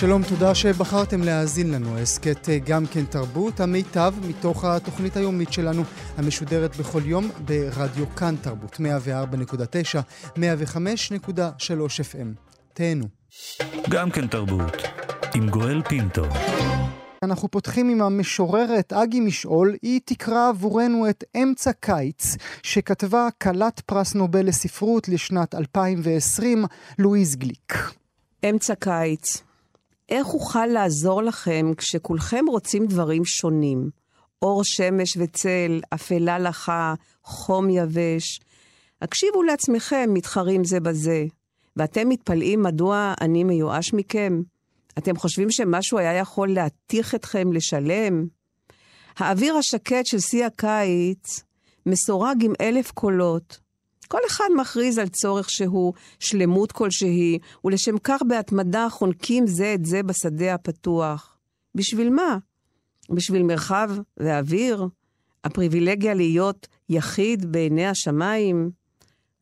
שלום, תודה שבחרתם להאזין לנו. הסכת אה, גם כן תרבות, המיטב מתוך התוכנית היומית שלנו, המשודרת בכל יום ברדיו כאן תרבות, 104.9, 105.3 FM. תהנו. גם כן תרבות. עם גואל פינטו. אנחנו פותחים עם המשוררת אגי משעול, היא תקרא עבורנו את אמצע קיץ, שכתבה כלת פרס נובל לספרות לשנת 2020, לואיז גליק. אמצע קיץ. איך אוכל לעזור לכם כשכולכם רוצים דברים שונים? אור שמש וצל, אפלה לחה, חום יבש. הקשיבו לעצמכם, מתחרים זה בזה. ואתם מתפלאים מדוע אני מיואש מכם? אתם חושבים שמשהו היה יכול להתיך אתכם לשלם? האוויר השקט של שיא הקיץ מסורג עם אלף קולות. כל אחד מכריז על צורך שהוא, שלמות כלשהי, ולשם כך בהתמדה חונקים זה את זה בשדה הפתוח. בשביל מה? בשביל מרחב ואוויר? הפריבילגיה להיות יחיד בעיני השמיים?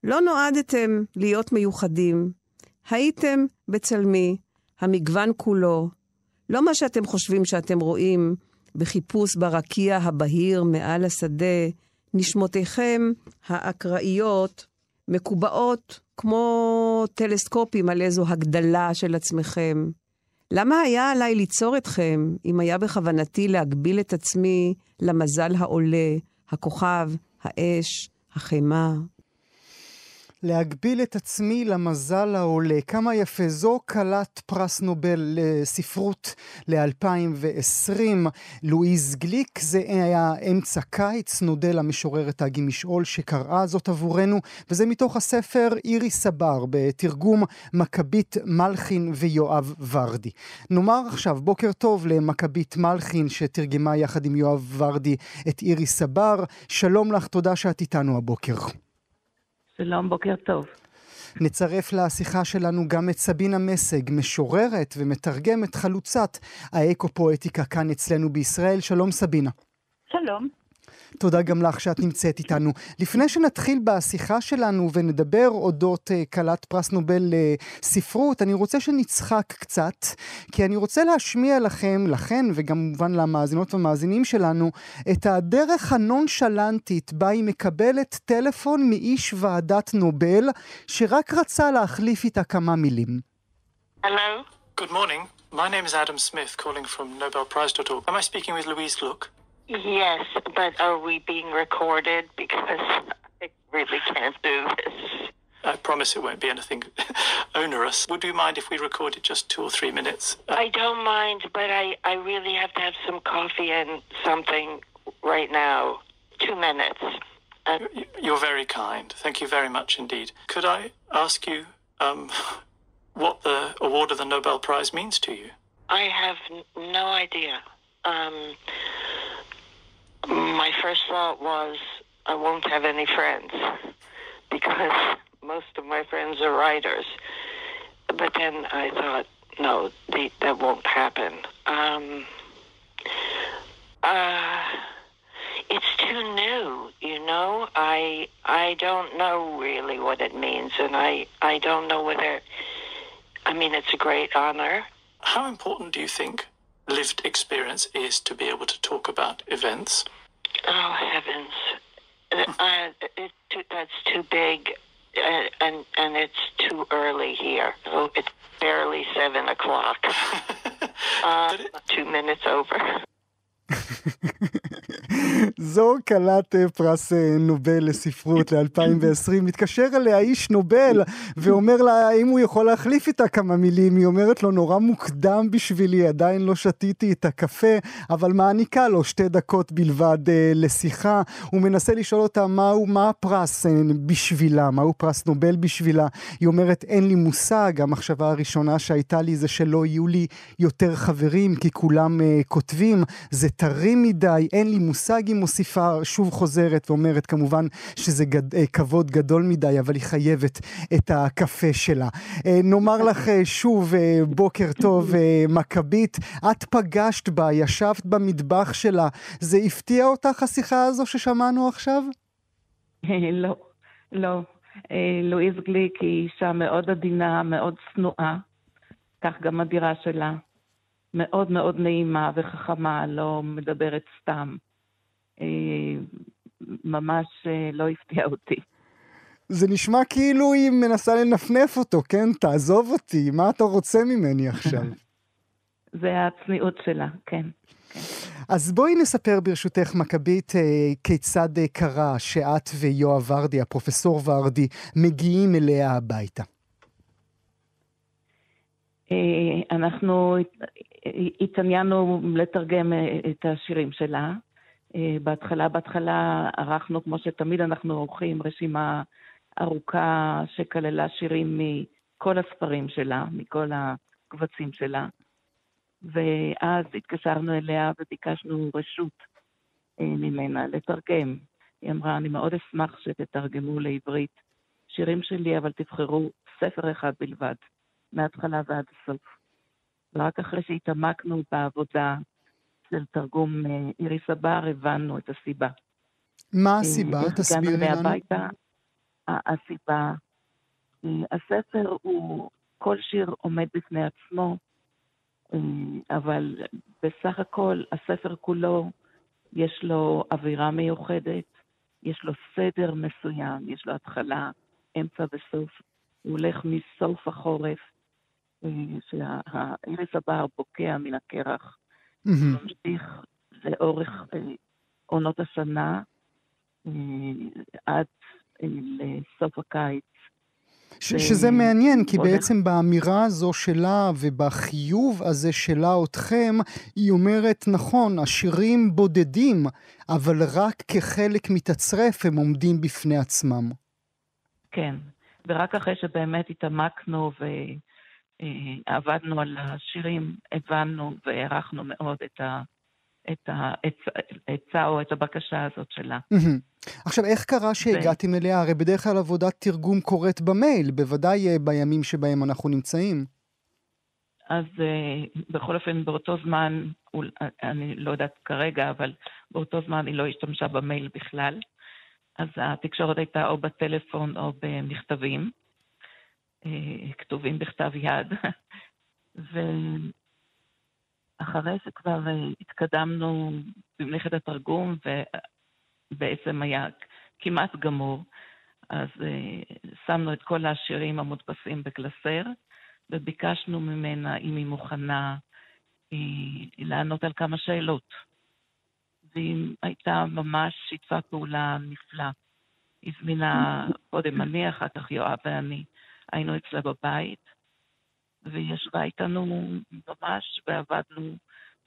לא נועדתם להיות מיוחדים. הייתם בצלמי, המגוון כולו. לא מה שאתם חושבים שאתם רואים בחיפוש ברקיע הבהיר מעל השדה, נשמותיכם האקראיות מקובעות כמו טלסקופים על איזו הגדלה של עצמכם. למה היה עליי ליצור אתכם, אם היה בכוונתי להגביל את עצמי למזל העולה, הכוכב, האש, החמאה? להגביל את עצמי למזל העולה. כמה יפה. זו כלת פרס נובל לספרות ל-2020. לואיז גליק, זה היה אמצע קיץ, נודה למשוררת אגי משעול שקראה זאת עבורנו, וזה מתוך הספר אירי סבר, בתרגום מכבית מלחין ויואב ורדי. נאמר עכשיו בוקר טוב למכבית מלחין שתרגמה יחד עם יואב ורדי את אירי סבר. שלום לך, תודה שאת איתנו הבוקר. שלום, בוקר טוב. נצרף לשיחה שלנו גם את סבינה מסג, משוררת ומתרגמת חלוצת האקו-פואטיקה כאן אצלנו בישראל. שלום סבינה. שלום. תודה גם לך שאת נמצאת איתנו. לפני שנתחיל בשיחה שלנו ונדבר אודות uh, כלת פרס נובל לספרות, אני רוצה שנצחק קצת, כי אני רוצה להשמיע לכם, לכן וגם כמובן למאזינות והמאזינים שלנו, את הדרך הנונשלנטית בה היא מקבלת טלפון מאיש ועדת נובל, שרק רצה להחליף איתה כמה מילים. Hello. Good morning. My name is Adam Smith, calling from NobelPrize.org. Am I speaking with Louise Gluck? Yes, but are we being recorded? Because I really can't do this. I promise it won't be anything onerous. Would you mind if we recorded just two or three minutes? Uh, I don't mind, but I, I really have to have some coffee and something right now. Two minutes. Uh, You're very kind. Thank you very much indeed. Could I ask you um, what the award of the Nobel Prize means to you? I have no idea. Um, my first thought was I won't have any friends because most of my friends are writers. But then I thought, no, the, that won't happen. Um, uh, it's too new, you know. I I don't know really what it means, and I I don't know whether. I mean, it's a great honor. How important do you think lived experience is to be able to talk about events? Oh heavens, uh, it, too, that's too big, uh, and and it's too early here. So it's barely seven o'clock. Uh, it- two minutes over. זו כלת אה, פרס אה, נובל לספרות ל-2020. מתקשר אליה איש נובל ואומר לה האם הוא יכול להחליף איתה כמה מילים. היא אומרת לו נורא מוקדם בשבילי, עדיין לא שתיתי את הקפה, אבל מעניקה לו שתי דקות בלבד אה, לשיחה. הוא מנסה לשאול אותה מהו, מה הפרס אה, בשבילה, מהו פרס נובל בשבילה. היא אומרת אין לי מושג, המחשבה הראשונה שהייתה לי זה שלא יהיו לי יותר חברים כי כולם אה, כותבים, זה טרי מדי, אין לי מושג. היא מוסיפה, שוב חוזרת ואומרת כמובן שזה גד, אה, כבוד גדול מדי, אבל היא חייבת את הקפה שלה. אה, נאמר לך אה, שוב בוקר טוב, מכבית. את פגשת בה, ישבת במטבח שלה. זה הפתיע אותך השיחה הזו ששמענו עכשיו? לא, לא. לואיז גליק היא אישה מאוד עדינה, מאוד צנועה. כך גם הדירה שלה. מאוד מאוד נעימה וחכמה, לא מדברת סתם. אה, ממש אה, לא הפתיע אותי. זה נשמע כאילו היא מנסה לנפנף אותו, כן? תעזוב אותי, מה אתה רוצה ממני עכשיו? זה הצניעות שלה, כן. כן. אז בואי נספר ברשותך, מכבית, אה, כיצד קרה שאת ויואב ורדי, הפרופסור ורדי, מגיעים אליה הביתה. אנחנו התעניינו לתרגם את השירים שלה. אה, בהתחלה, בהתחלה ערכנו, כמו שתמיד אנחנו עורכים, רשימה ארוכה שכללה שירים מכל הספרים שלה, מכל הקבצים שלה. ואז התקשרנו אליה וביקשנו רשות אה, ממנה לתרגם. היא אמרה, אני מאוד אשמח שתתרגמו לעברית שירים שלי, אבל תבחרו ספר אחד בלבד, מההתחלה ועד הסוף. ורק אחרי שהתעמקנו בעבודה תרגום אה, איריס הבר, הבנו את הסיבה. מה אה, הסיבה? תסבירי לנו. הביתה, הסיבה, אה, הספר הוא, כל שיר עומד בפני עצמו, אבל בסך הכל הספר כולו, יש לו אווירה מיוחדת, יש לו סדר מסוים, יש לו התחלה, אמצע וסוף. הוא הולך מסוף החורף שהארץ הבר בוקע מן הקרח, ממשיך לאורך אה, עונות השנה אה, עד אה, לסוף הקיץ. ש- שזה מעניין, כי בעצם באמירה הזו שלה ובחיוב הזה שלה אתכם, היא אומרת, נכון, השירים בודדים, אבל רק כחלק מתצרף הם עומדים בפני עצמם. כן, ורק אחרי שבאמת התעמקנו ו... אה, עבדנו על השירים, הבנו והערכנו מאוד את ה... את העצה או את הבקשה הזאת שלה. עכשיו, איך קרה שהגעתם. אליה? הרי בדרך כלל עבודת תרגום קורית במייל, בוודאי אה, בימים שבהם אנחנו נמצאים. אז uh, בכל אופן, באותו זמן, אני לא יודעת כרגע, אבל באותו זמן היא לא השתמשה במייל בכלל. אז התקשורת הייתה או בטלפון או במכתבים. אה, כתובים בכתב יד. ואחרי שכבר אה, התקדמנו במלאכת התרגום, ובעצם היה כמעט גמור, אז אה, שמנו את כל השירים המודפסים בקלסר, וביקשנו ממנה אם היא מוכנה לענות על כמה שאלות. והיא הייתה ממש שיתפה פעולה נפלא. הזמינה קודם אני, אחר כך יואב ואני. היינו אצלה בבית, והיא ישבה איתנו ממש, ועבדנו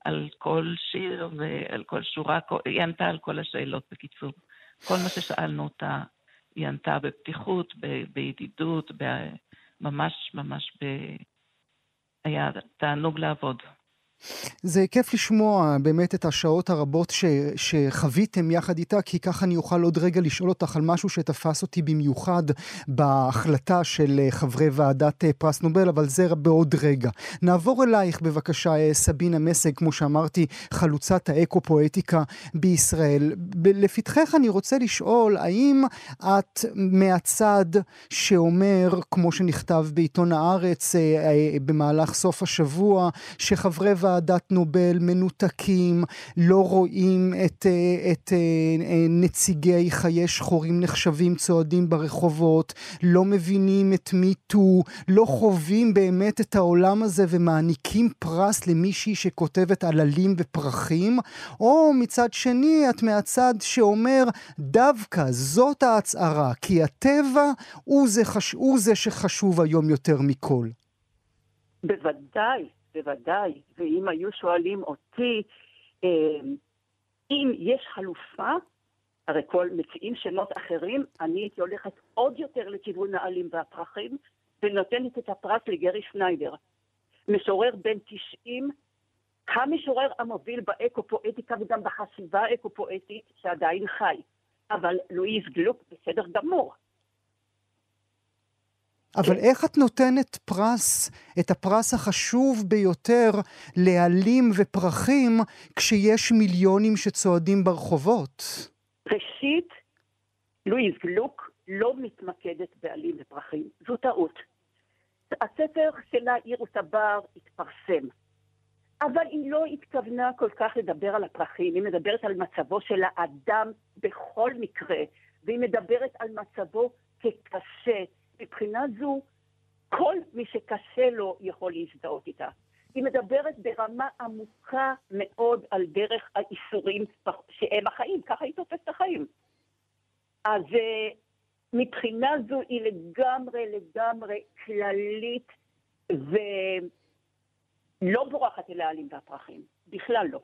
על כל שיר ועל כל שורה, היא ענתה על כל השאלות בקיצור. כל מה ששאלנו אותה, היא ענתה בפתיחות, ב- בידידות, ב- ממש ממש ב... היה תענוג לעבוד. זה כיף לשמוע באמת את השעות הרבות ש, שחוויתם יחד איתה, כי ככה אני אוכל עוד רגע לשאול אותך על משהו שתפס אותי במיוחד בהחלטה של אה, חברי ועדת אה, פרס נובל, אבל זה בעוד רגע. נעבור אלייך בבקשה, אה, סבינה מסג, כמו שאמרתי, חלוצת האקו-פואטיקה בישראל. לפתחך אני רוצה לשאול, האם את מהצד שאומר, כמו שנכתב בעיתון הארץ במהלך סוף השבוע, שחברי ועדת נובל מנותקים, לא רואים את, אה, את, את אה, אה, נציגי חיי שחורים נחשבים צועדים ברחובות, לא מבינים את מיטו, לא חווים באמת את העולם הזה ומעניקים פרס למישהי שכותבת עללים ופרחים, או מצד שני את מהצד שאומר דווקא זאת ההצהרה, כי הטבע הוא זה, חש... הוא זה שחשוב היום יותר מכל. בוודאי, בוודאי, ואם היו שואלים אותי אה, אם יש חלופה, הרי כל מציעים שמות אחרים, אני הייתי הולכת עוד יותר לכיוון העלים והפרחים, ונותנת את הפרס לגרי שניידר. משורר בן 90, המשורר המוביל באקו-פואטיקה וגם בחשיבה האקו-פואטית שעדיין חי. אבל לואיז גלוק בסדר גמור. אבל איך את נותנת פרס, את הפרס החשוב ביותר לעלים ופרחים, כשיש מיליונים שצועדים ברחובות? ראשית, לואיז גלוק לא מתמקדת בעלים ופרחים. זו טעות. הספר שלה, אירוס הבר, התפרסם. אבל היא לא התכוונה כל כך לדבר על הפרחים, היא מדברת על מצבו של האדם בכל מקרה, והיא מדברת על מצבו כקשה. מבחינה זו, כל מי שקשה לו יכול להזדהות איתה. היא מדברת ברמה עמוקה מאוד על דרך האיסורים שהם החיים, ככה היא תופסת החיים. אז אה, מבחינה זו היא לגמרי לגמרי כללית ולא בורחת אל העלים והפרחים, בכלל לא.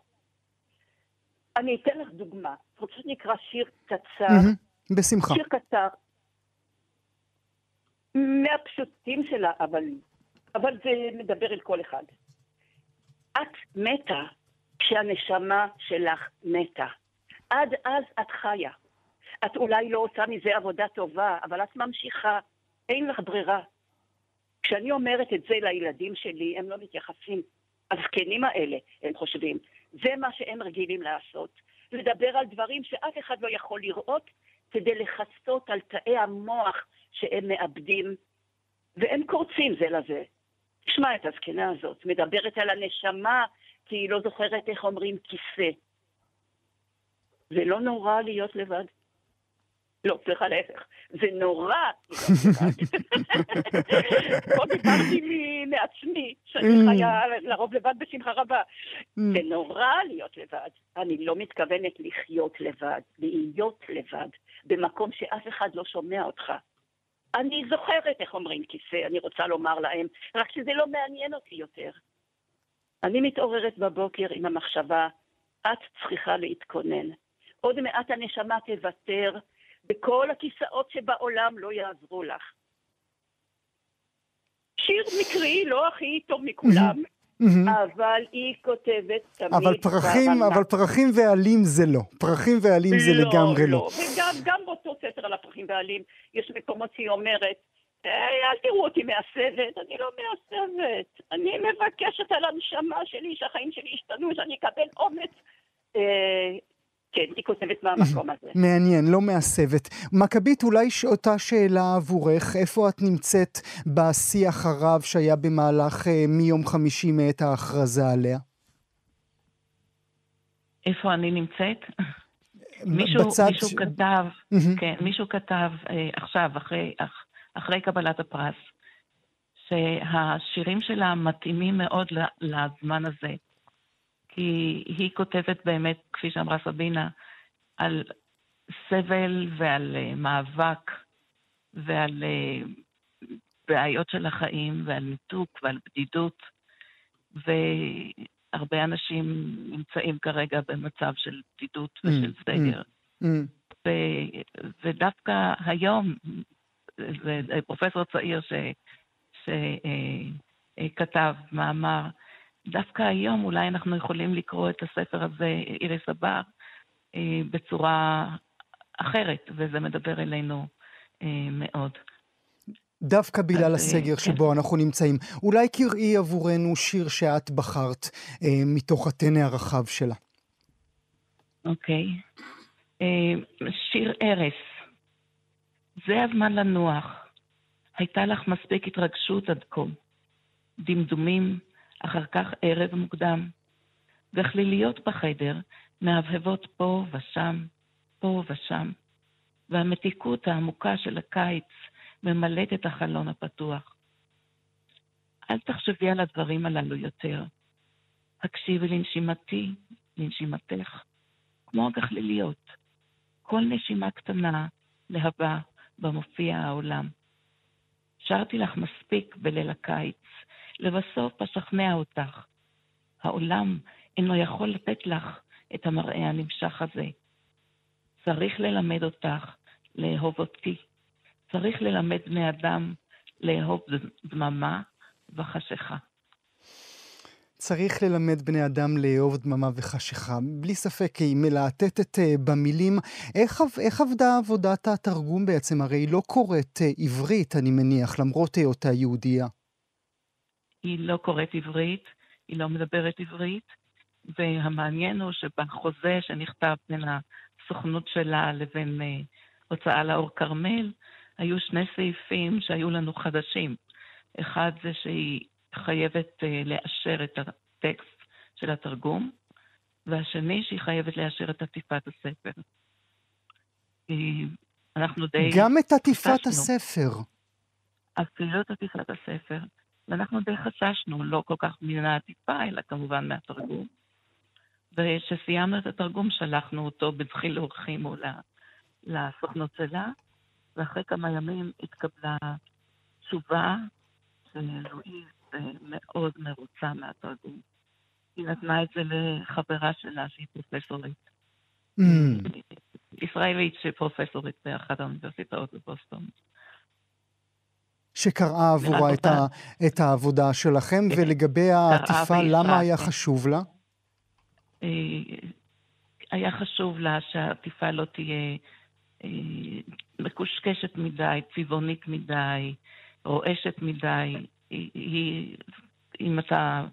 אני אתן לך דוגמה, פשוט נקרא שיר קצר. Mm-hmm, בשמחה. שיר קצר, מהפשוטים שלה, אבל, אבל זה מדבר אל כל אחד. את מתה כשהנשמה שלך מתה. עד אז את חיה. את אולי לא עושה מזה עבודה טובה, אבל את ממשיכה, אין לך ברירה. כשאני אומרת את זה לילדים שלי, הם לא מתייחסים. הזקנים האלה, הם חושבים, זה מה שהם רגילים לעשות. לדבר על דברים שאף אחד לא יכול לראות כדי לכסות על תאי המוח שהם מאבדים, והם קורצים זה לזה. תשמע את הזקנה הזאת, מדברת על הנשמה, כי היא לא זוכרת איך אומרים כיסא. זה לא נורא להיות לבד. לא, סליחה, להפך. זה נורא. פה דיברתי מעצמי, שאני Mm. חיה לרוב לבד בשמחה רבה. זה נורא להיות לבד. אני לא מתכוונת לחיות לבד, להיות לבד, במקום שאף אחד לא שומע אותך. אני זוכרת איך אומרים כיסא, אני רוצה לומר להם, רק שזה לא מעניין אותי יותר. אני מתעוררת בבוקר עם המחשבה, את צריכה להתכונן. עוד מעט הנשמה תוותר, וכל הכיסאות שבעולם לא יעזרו לך. שיר מקרי, לא הכי טוב מכולם, מהמם. אבל היא כותבת תמיד... אבל פרחים, ברמה. אבל פרחים ועלים זה לא. פרחים ועלים זה לגמרי לא. וגם גם באותו ספר על הפרחים והעלים, יש מקומות שהיא אומרת, "אה, אל תראו אותי מעשבת, אני לא מעשבת. אני מבקשת על הנשמה שלי, שהחיים שלי ישתנו, שאני אקבל אומץ. אה, כן, היא כותבת מהמקום הזה. מעניין, לא מעשבת. מכבית, אולי אותה שאלה עבורך, איפה את נמצאת בשיח הרב שהיה במהלך אה, מיום חמישי מעת ההכרזה עליה? איפה אני נמצאת? מישהו, בצד מישהו ש- כתב, מהמם. כן, מישהו כתב אה, עכשיו, אחרי, אח, אחרי קבלת הפרס, שהשירים שלה מתאימים מאוד לזמן הזה. כי היא כותבת באמת, כפי שאמרה סבינה, על סבל ועל uh, מאבק ועל uh, בעיות של החיים ועל ניתוק ועל בדידות, והרבה אנשים נמצאים כרגע במצב של בדידות ושל Mm, סגר. Mm, ו- ודווקא היום, זה פרופסור צעיר שכתב מאמר, דווקא היום אולי אנחנו יכולים לקרוא את הספר הזה, איריס הבר, אה, בצורה אחרת, וזה מדבר אלינו אה, מאוד. דווקא בגלל אה, הסגר כן. שבו אנחנו נמצאים. אולי קראי עבורנו שיר שאת בחרת אה, מתוך הטנא הרחב שלה. אוקיי. אה, שיר ארס. זה הזמן לנוח. הייתה לך מספיק התרגשות עד כה. דמדומים, אחר כך ערב מוקדם. וכליליות בחדר מהבהבות פה ושם, פה ושם. והמתיקות העמוקה של הקיץ ממלאת את החלון הפתוח. אל תחשבי על הדברים הללו יותר. הקשיבי לנשימתי, לנשימתך, כמו הגחליליות. כל נשימה קטנה להבה במופיע העולם. שרתי לך מספיק בליל הקיץ, לבסוף אשכנע אותך. העולם אינו יכול לתת לך את המראה הנמשך הזה. צריך ללמד אותך לאהוב אותי. צריך ללמד בני אדם לאהוב דממה וחשיכה. צריך ללמד בני אדם לאהוב דממה וחשיכה. בלי ספק היא מלהטטת אה, במילים. איך, איך עבדה עבודת התרגום בעצם? הרי היא לא קוראת אה, עברית, אני מניח, למרות היותה יהודייה. היא לא קוראת עברית, היא לא מדברת עברית, והמעניין הוא שבחוזה שנכתב בין הסוכנות שלה לבין uh, הוצאה לאור כרמל, היו שני סעיפים שהיו לנו חדשים. אחד זה שהיא חייבת uh, לאשר את הטקסט של התרגום, והשני שהיא חייבת לאשר את עטיפת הספר. אנחנו די... גם את עטיפת הספר. אפילו את עטיפת הספר. ואנחנו די חששנו, לא כל כך מן העטיפה, אלא כמובן מהתרגום. וכשסיימנו את התרגום שלחנו אותו בדחיל אורחים לסוכנות שלה, ואחרי כמה ימים התקבלה תשובה שלואיז מאוד מרוצה מהתרגום. היא נתנה את זה לחברה שלה שהיא פרופסורית. Mm. ישראלית שפרופסורית באחת האוניברסיטאות בבוסטון. שקראה עבורה את, ה, את העבודה שלכם, ולגבי העטיפה, למה היה חשוב לה? אה, היה חשוב לה שהעטיפה לא תהיה אה, מקושקשת מדי, צבעונית מדי, רועשת מדי. היא, אם אתה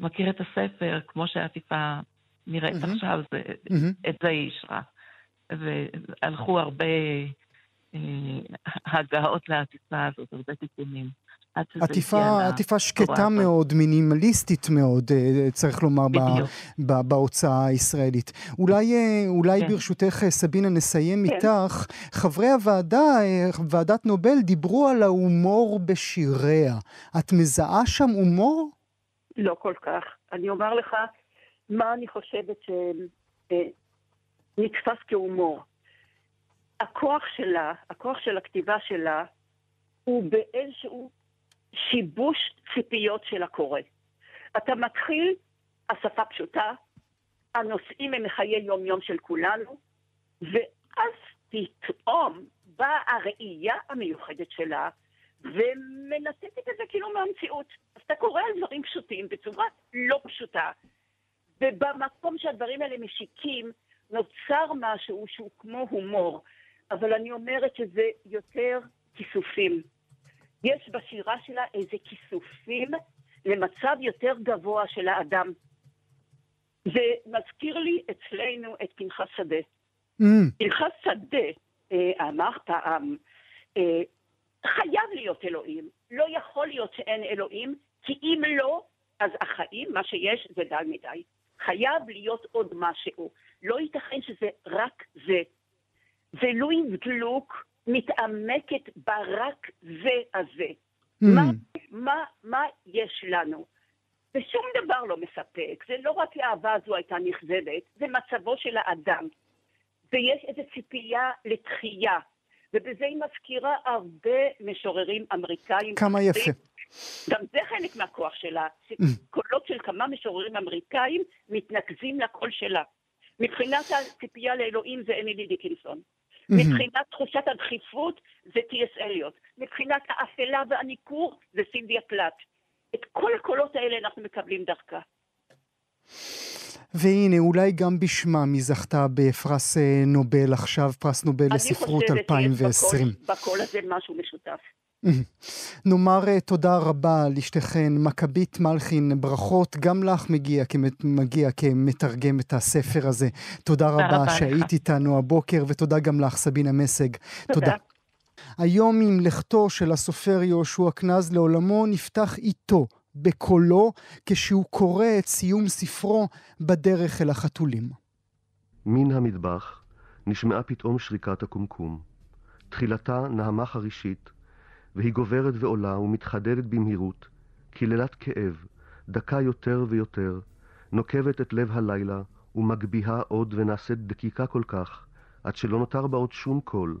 מכיר את הספר, כמו שהעטיפה נראית mm-hmm. עכשיו, זה, mm-hmm. את זה היא אישרה. והלכו הרבה אה, הגעות לעטיפה הזאת, הרבה תיקונים. עטיפה, עטיפה שקטה מאוד, מינימליסטית מאוד, אה, צריך לומר, ב, ב, בהוצאה הישראלית. אולי, אה, אולי כן. ברשותך, סבינה, נסיים כן. איתך. חברי הוועדה, ועדת נובל, דיברו על ההומור בשיריה. את מזהה שם הומור? לא כל כך. אני אומר לך מה אני חושבת שנתפס כהומור. הכוח שלה, הכוח של הכתיבה שלה, הוא באיזשהו שיבוש ציפיות של הקורא. אתה מתחיל, השפה פשוטה, הנושאים הם חיי יום-יום של כולנו, ואז פתאום באה הראייה המיוחדת שלה, ומנתקת את זה כאילו מהמציאות. אז אתה קורא על דברים פשוטים בצורה לא פשוטה, ובמקום שהדברים האלה משיקים, נוצר משהו שהוא כמו הומור. אבל אני אומרת שזה יותר כיסופים. יש בשירה שלה איזה כיסופים למצב יותר גבוה של האדם. זה מזכיר לי אצלנו את פנחס שדה. Mm. פנחס שדה אה, אמר פעם, אה, חייב להיות אלוהים. לא יכול להיות שאין אלוהים, כי אם לא, אז החיים, מה שיש, זה דל מדי. חייב להיות עוד משהו. לא ייתכן שזה רק זה. ולואיז גלוק מתעמקת ברק זה הזה. Mm. מה, מה, מה יש לנו? ושום דבר לא מספק. זה לא רק האהבה הזו הייתה נכזבת, זה מצבו של האדם. ויש איזו ציפייה לתחייה. ובזה היא מזכירה הרבה משוררים אמריקאים. כמה יפה. גם זה חלק מהכוח שלה, שקולות של כמה משוררים אמריקאים מתנקזים לקול שלה. מבחינת הציפייה לאלוהים זה אמילי דיקנסון. מבחינת תחושת הדחיפות זה טי.אס אליוט. מבחינת האפלה והניכור זה סינדיה פלאט. את כל הקולות האלה אנחנו מקבלים דרכה. והנה, אולי גם בשמה מי זכתה בפרס אה, נובל עכשיו, פרס נובל לספרות 2020. אני חושבת שיש בקול הזה משהו משותף. נאמר אה, תודה רבה לשתיכן, מכבית מלכין, ברכות גם לך מגיע, מגיע כמתרגם את הספר הזה. תודה רבה שהיית איתנו הבוקר, ותודה גם לך, סבינה מסג. תודה. היום עם לכתו של הסופר יהושע קנז לעולמו נפתח איתו, בקולו, כשהוא קורא את סיום ספרו בדרך אל החתולים. מן המטבח נשמעה פתאום שריקת הקומקום. תחילתה נעמה חרישית, והיא גוברת ועולה ומתחדדת במהירות, קללת כאב, דקה יותר ויותר, נוקבת את לב הלילה ומגביהה עוד ונעשית דקיקה כל כך, עד שלא נותר בה עוד שום קול,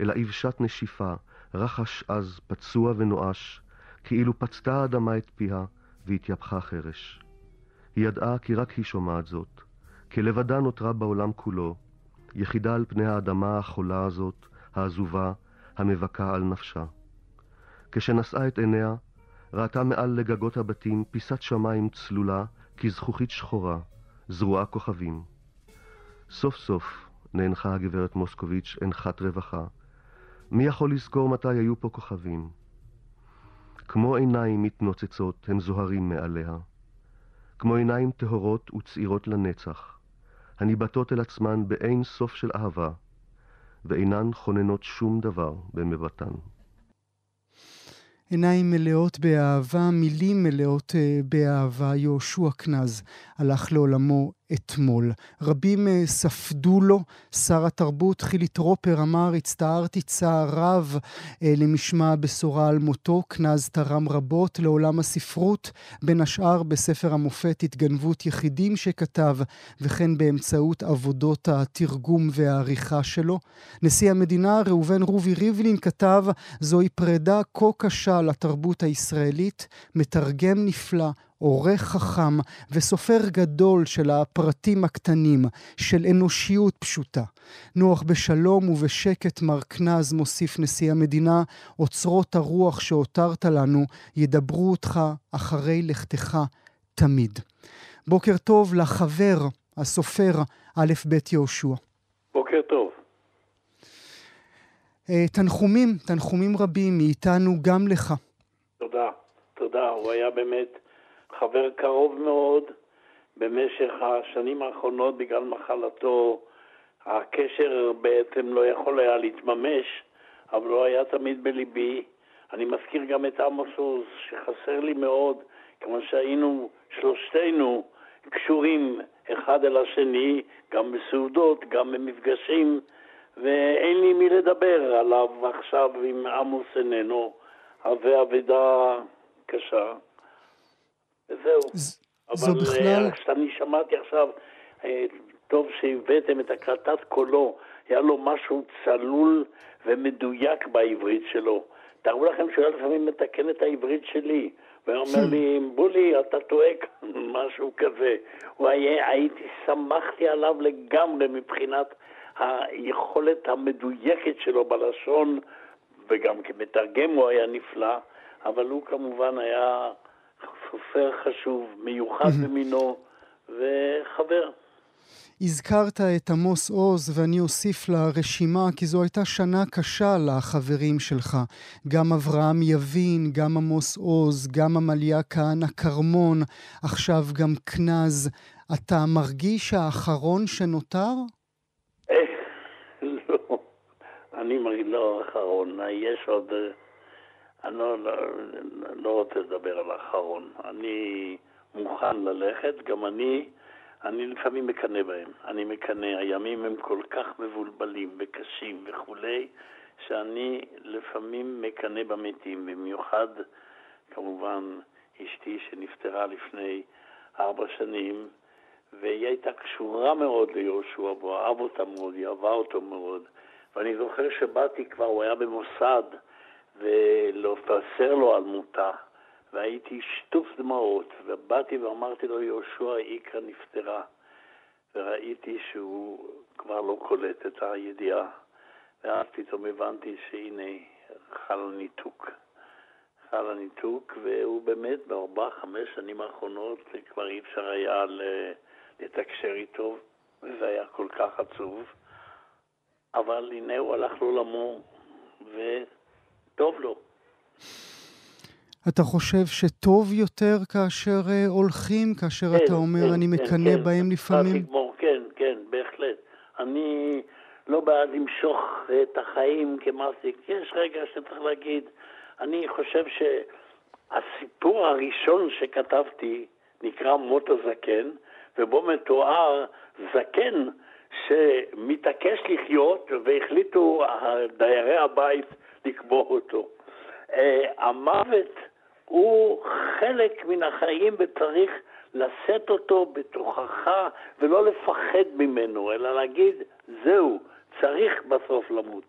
אלא אבשת נשיפה, רחש עז, פצוע ונואש, כאילו פצתה האדמה את פיה והתייפחה חרש. היא ידעה כי רק היא שומעת זאת, כי לבדה נותרה בעולם כולו, יחידה על פני האדמה החולה הזאת, העזובה, המבכה על נפשה. כשנשאה את עיניה, ראתה מעל לגגות הבתים פיסת שמיים צלולה, כזכוכית שחורה, זרועה כוכבים. סוף סוף נאנחה הגברת מוסקוביץ' אנחת רווחה. מי יכול לזכור מתי היו פה כוכבים? כמו עיניים מתנוצצות הם זוהרים מעליה. כמו עיניים טהורות וצעירות לנצח, הניבטות אל עצמן באין סוף של אהבה, ואינן חוננות שום דבר במבטן. עיניים מלאות באהבה, מילים מלאות uh, באהבה. יהושע קנז הלך לעולמו אתמול. רבים uh, ספדו לו. שר התרבות חילי טרופר אמר, הצטערתי צער רב uh, למשמע הבשורה על מותו. קנז תרם רבות לעולם הספרות, בין השאר בספר המופת התגנבות יחידים שכתב, וכן באמצעות עבודות התרגום והעריכה שלו. נשיא המדינה ראובן רובי ריבלין כתב, זוהי פרידה כה קשה לתרבות הישראלית, מתרגם נפלא, עורך חכם וסופר גדול של הפרטים הקטנים, של אנושיות פשוטה. נוח בשלום ובשקט מר קנז, מוסיף נשיא המדינה, אוצרות הרוח שהותרת לנו ידברו אותך אחרי לכתך תמיד. בוקר טוב לחבר, הסופר א' ב' יהושע. בוקר טוב. אה, תנחומים, תנחומים רבים מאיתנו גם לך. תודה, תודה. הוא היה באמת חבר קרוב מאוד במשך השנים האחרונות בגלל מחלתו. הקשר בעצם לא יכול היה להתממש, אבל הוא היה תמיד בליבי. אני מזכיר גם את עמוס עוז, שחסר לי מאוד, כמו שהיינו שלושתנו קשורים אחד אל השני, גם בסעודות, גם במפגשים, ואין לי מי לדבר עליו עכשיו אם עמוס איננו, הווה אבדה קשה. וזהו. זו אבל בכלל... אה, כשאני שמעתי עכשיו, אה, טוב שהבאתם את הקלטת קולו, היה לו משהו צלול ומדויק בעברית שלו. תארו לכם שהוא היה לפעמים מתקן את העברית שלי. והיה אומר לי, בולי, אתה טועה כאן, משהו כזה. הוא היה, הייתי, שמחתי עליו לגמרי מבחינת היכולת המדויקת שלו בלשון, וגם כמתרגם הוא היה נפלא, אבל הוא כמובן היה סופר חשוב, מיוחד במינו, וחבר. הזכרת את עמוס עוז, ואני אוסיף לרשימה, כי זו הייתה שנה קשה לחברים שלך. גם אברהם יבין, גם עמוס עוז, גם עמליה כהנא כרמון, עכשיו גם קנז. אתה מרגיש האחרון שנותר? לא, אני מרגיש לא האחרון, יש עוד... אני לא, לא, לא רוצה לדבר על האחרון. אני מוכן ללכת, גם אני... אני לפעמים מקנא בהם. אני מקנא, הימים הם כל כך מבולבלים וקשים וכולי, שאני לפעמים מקנא במתים, במיוחד כמובן אשתי שנפטרה לפני ארבע שנים, והיא הייתה קשורה מאוד ליהושע, והוא אהב אותה מאוד, היא אהבה אותו מאוד. ואני זוכר שבאתי כבר, הוא היה במוסד, ולבשר לו על מותה. והייתי שטוף דמעות, ובאתי ואמרתי לו, יהושע איקרא נפטרה, וראיתי שהוא כבר לא קולט את הידיעה, ואז פתאום הבנתי שהנה חל הניתוק. חל הניתוק, והוא באמת בארבע, חמש שנים האחרונות כבר אי אפשר היה לתקשר איתו, וזה היה כל כך עצוב. אבל הנה הוא הלך לעולמו, וטוב לו. אתה חושב שטוב יותר כאשר uh, הולכים, כאשר כן, אתה אומר, כן, אני כן, מקנא כן, בהם כן, לפעמים? לגמור, כן, כן, בהחלט. אני לא בעד למשוך את החיים כמעסיק. יש רגע שצריך להגיד, אני חושב שהסיפור הראשון שכתבתי נקרא מות הזקן, ובו מתואר זקן שמתעקש לחיות, והחליטו דיירי הבית לקבור אותו. Uh, המוות הוא חלק מן החיים וצריך לשאת אותו בתוכך ולא לפחד ממנו, אלא להגיד, זהו, צריך בסוף למות.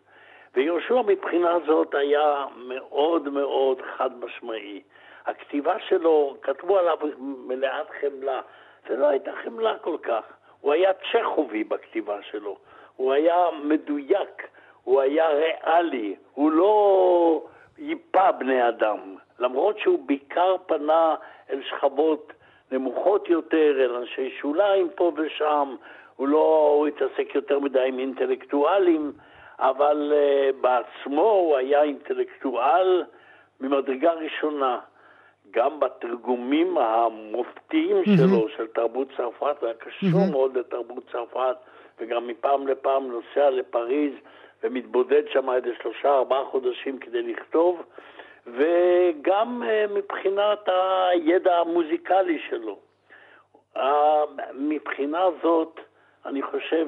ויהושע מבחינה זאת היה מאוד מאוד חד משמעי. הכתיבה שלו, כתבו עליו מלאת חמלה, זה לא הייתה חמלה כל כך. הוא היה צ'כובי בכתיבה שלו, הוא היה מדויק, הוא היה ריאלי, הוא לא ייפה בני אדם. למרות שהוא בעיקר פנה אל שכבות נמוכות יותר, אל אנשי שוליים פה ושם, הוא לא הוא התעסק יותר מדי עם אינטלקטואלים, אבל uh, בעצמו הוא היה אינטלקטואל ממדרגה ראשונה. גם בתרגומים המופתיים mm-hmm. שלו, של תרבות צרפת, היה קשור mm-hmm. מאוד לתרבות צרפת, וגם מפעם לפעם נוסע לפריז ומתבודד שם איזה שלושה, ארבעה חודשים כדי לכתוב, וגם uh, מבחינת הידע המוזיקלי שלו. מבחינה זאת, אני חושב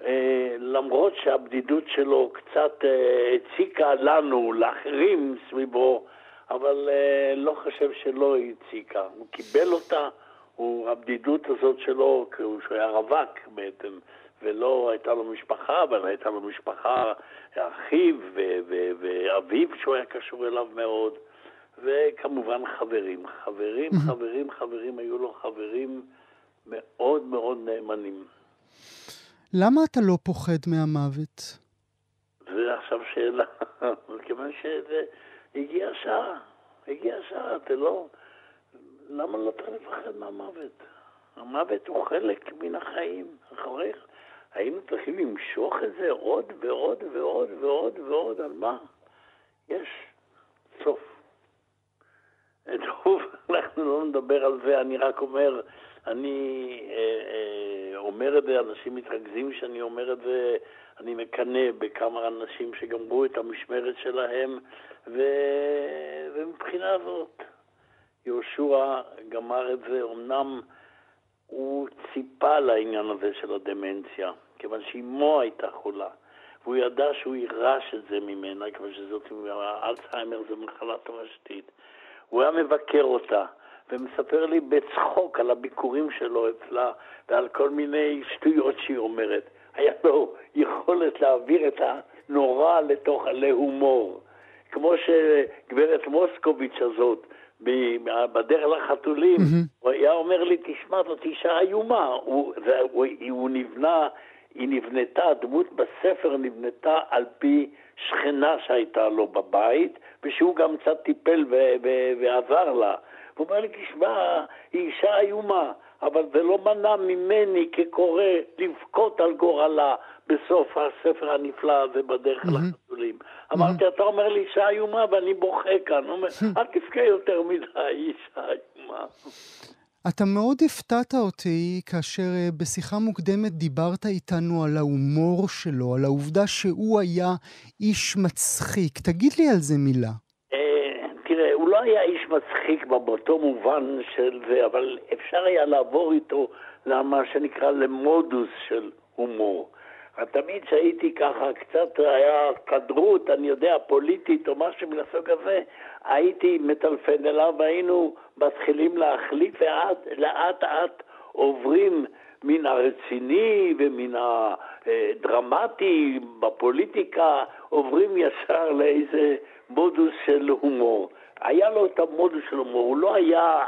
שלמרות uh, שהבדידות שלו קצת uh, הציקה לנו, לאחרים סביבו, אבל לא חושב שלא הציקה. הוא קיבל אותה, הוא, הבדידות הזאת שלו, שהוא היה רווק בעצם, ולא הייתה לו משפחה, אבל הייתה לו משפחה, אחיו ואביו שהוא היה קשור אליו מאוד, וכמובן חברים. חברים, חברים, חברים, היו לו חברים מאוד מאוד נאמנים. למה אתה לא פוחד מהמוות? זה עכשיו שאלה, כיוון שזה... הגיעה השעה, הגיעה השעה, אתה לא... למה לא צריך לפחד מהמוות? המוות הוא חלק מן החיים. אחרי... היינו צריכים למשוך את זה עוד ועוד ועוד ועוד ועוד, על מה? יש סוף. טוב, אנחנו לא נדבר על זה, אני רק אומר, אני אה, אה, אומר את זה, אנשים מתרכזים שאני אומר את זה, אני מקנא בכמה אנשים שגמרו את המשמרת שלהם, ו... ומבחינה זאת, יהושע גמר את זה, אמנם הוא ציפה לעניין הזה של הדמנציה, כיוון שאימו הייתה חולה, והוא ידע שהוא יירש את זה ממנה, כיוון שזאת, אלצהיימר זה מחלה תורשתית. הוא היה מבקר אותה, ומספר לי בצחוק על הביקורים שלו אצלה ועל כל מיני שטויות שהיא אומרת. היה לו יכולת להעביר את הנורא לתוך, להומור. כמו שגברת מוסקוביץ' הזאת, בדרך לחתולים, mm-hmm. הוא היה אומר לי, תשמע, זאת אישה איומה. הוא, הוא, הוא נבנה, היא נבנתה, הדמות בספר נבנתה על פי שכנה שהייתה לו בבית, ושהוא גם קצת טיפל ועזר לה. והוא אומר לי, תשמע, היא אישה איומה, אבל זה לא מנע ממני כקורא לבכות על גורלה בסוף הספר הנפלא הזה בדרך mm-hmm. לחתולים. אמרתי, אתה אומר לי אישה איומה ואני בוכה כאן. הוא אומר, אל תבכה יותר מדי, אישה איומה. אתה מאוד הפתעת אותי כאשר אה, בשיחה מוקדמת דיברת איתנו על ההומור שלו, על העובדה שהוא היה איש מצחיק. תגיד לי על זה מילה. אה, תראה, הוא לא היה איש מצחיק באותו מובן של זה, אבל אפשר היה לעבור איתו למה שנקרא למודוס של הומור. תמיד שהייתי ככה, קצת היה כדרות, אני יודע, פוליטית או משהו מן הסוג הזה, הייתי מטלפן אליו והיינו מתחילים להחליף ולאט לאט עוברים מן הרציני ומן הדרמטי בפוליטיקה, עוברים ישר לאיזה מודוס של הומור. היה לו את המודוס של הומור, הוא לא היה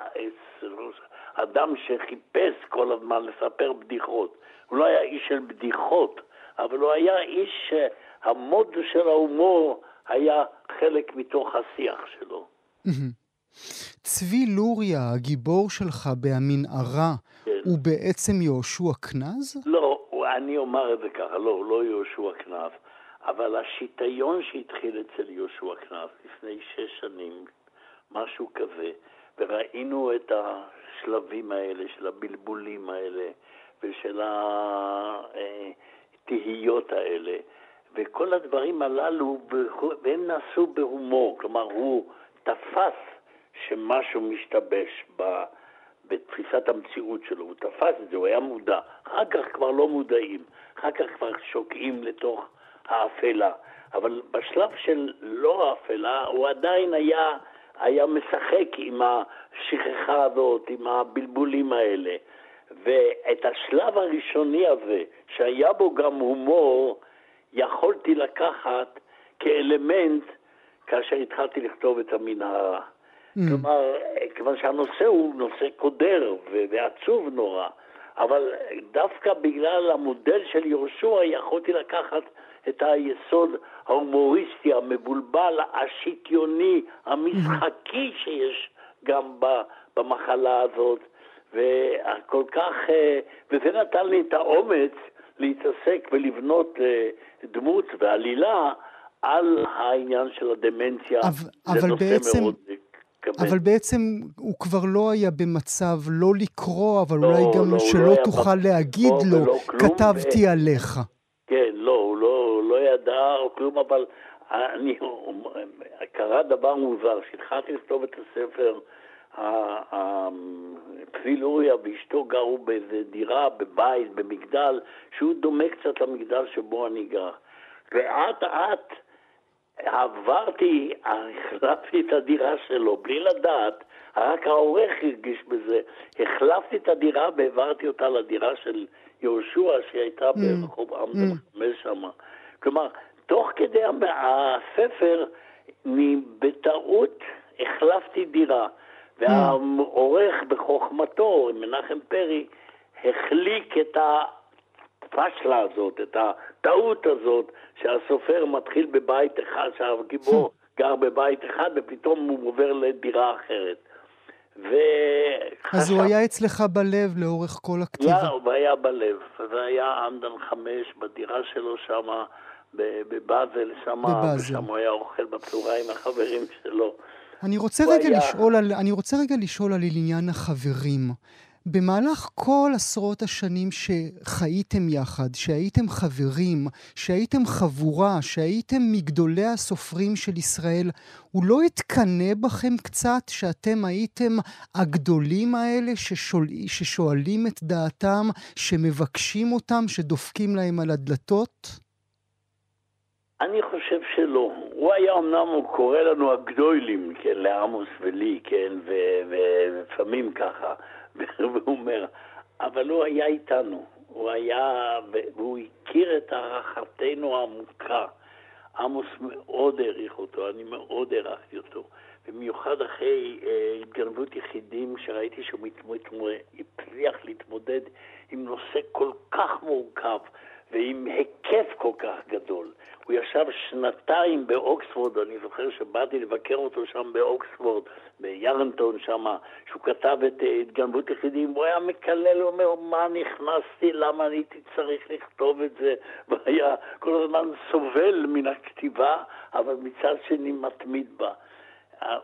אדם שחיפש כל הזמן לספר בדיחות, הוא לא היה איש של בדיחות. אבל הוא היה איש שהמוד של ההומור היה חלק מתוך השיח שלו. צבי לוריה, הגיבור שלך במנהרה, כן. הוא בעצם יהושע קנז? לא, אני אומר את זה ככה, לא, הוא לא יהושע קנז, אבל השיטיון שהתחיל אצל יהושע קנז לפני שש שנים, משהו כזה, וראינו את השלבים האלה, של הבלבולים האלה, ושל ה... התהיות האלה, וכל הדברים הללו, והם נעשו בהומור, כלומר הוא תפס שמשהו משתבש ב, בתפיסת המציאות שלו, הוא תפס את זה, הוא היה מודע. אחר כך כבר לא מודעים, אחר כך כבר שוקעים לתוך האפלה. אבל בשלב של לא האפלה, הוא עדיין היה, היה משחק עם השכחה הזאת, עם הבלבולים האלה. ואת השלב הראשוני הזה, שהיה בו גם הומור, יכולתי לקחת כאלמנט כאשר התחלתי לכתוב את המנהרה. Mm. כלומר, כיוון שהנושא הוא נושא קודר ועצוב נורא, אבל דווקא בגלל המודל של יהושע יכולתי לקחת את היסוד ההומוריסטי, המבולבל, השיטיוני, המשחקי שיש גם במחלה הזאת, וכל כך, אה, וזה נתן לי את האומץ להתעסק ולבנות אה, דמות ועלילה על העניין של הדמנציה. אבל, אבל בעצם... מאוד אבל בעצם הוא כבר לא היה במצב לא לקרוא, אבל לא, אולי גם לא, שלא לא תוכל להגיד לו, כתבתי ו... עליך. כן, לא, הוא לא, לא ידע או כלום, אבל אני, קרה דבר מוזר, כשהתחלתי לכתוב את הספר, פבי לוריה ואשתו גרו באיזה דירה, בבית, במגדל, שהוא דומה קצת למגדל שבו אני גר. ואט אט עברתי, החלפתי את הדירה שלו בלי לדעת, רק העורך הרגיש בזה. החלפתי את הדירה והעברתי אותה לדירה של יהושע, שהייתה mm. ברחוב עמדם mm. שם. כלומר, תוך כדי הספר, בטעות החלפתי דירה. והעורך בחוכמתו, מנחם פרי, החליק את הפשלה הזאת, את הטעות הזאת, שהסופר מתחיל בבית אחד, שהגיבור גר בבית אחד, ופתאום הוא עובר לדירה אחרת. וחשב... אז הוא היה אצלך בלב לאורך כל הכתיבה. היה, הוא היה בלב. זה היה עמדן חמש בדירה שלו שם, בבאזל, שם, הוא היה אוכל בצהריים עם החברים שלו. אני רוצה, רגע היה... לשאול על, אני רוצה רגע לשאול על עניין החברים. במהלך כל עשרות השנים שחייתם יחד, שהייתם חברים, שהייתם חבורה, שהייתם מגדולי הסופרים של ישראל, הוא לא התקנא בכם קצת שאתם הייתם הגדולים האלה ששואל, ששואלים את דעתם, שמבקשים אותם, שדופקים להם על הדלתות? אני חושב שלא. הוא היה אמנם, הוא קורא לנו הגדולים, כן, לעמוס ולי, כן, ולפעמים ככה, והוא אומר, אבל הוא היה איתנו, הוא היה, והוא הכיר את הערכתנו העמוקה. עמוס מאוד העריך אותו, אני מאוד הערכתי אותו. במיוחד אחרי אה, התגנבות יחידים, שראיתי שהוא הצליח להתמודד עם נושא כל כך מורכב ועם היקף כל כך גדול. הוא ישב שנתיים באוקספורד, אני זוכר שבאתי לבקר אותו שם באוקספורד, בירנטון שם, שהוא כתב את התגנבות יחידים, הוא היה מקלל, הוא אומר, מה נכנסתי, למה אני הייתי צריך לכתוב את זה, והיה כל הזמן סובל מן הכתיבה, אבל מצד שני מתמיד בה.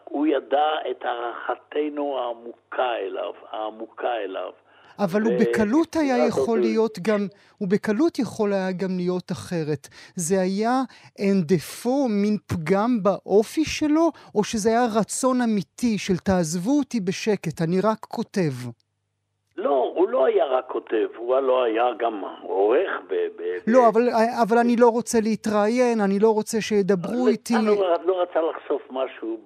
הוא ידע את הערכתנו העמוקה אליו, העמוקה אליו. אבל הוא בקלות היה יכול להיות גם, הוא בקלות יכול היה גם להיות אחרת. זה היה אנדפו, מין פגם באופי שלו, או שזה היה רצון אמיתי של תעזבו אותי בשקט, אני רק כותב? לא, היה רק כותב, הוא לא היה גם עורך ב... ב לא, ב... אבל, אבל אני לא רוצה להתראיין, אני לא רוצה שידברו איתי. הוא לא, לא רצה לחשוף משהו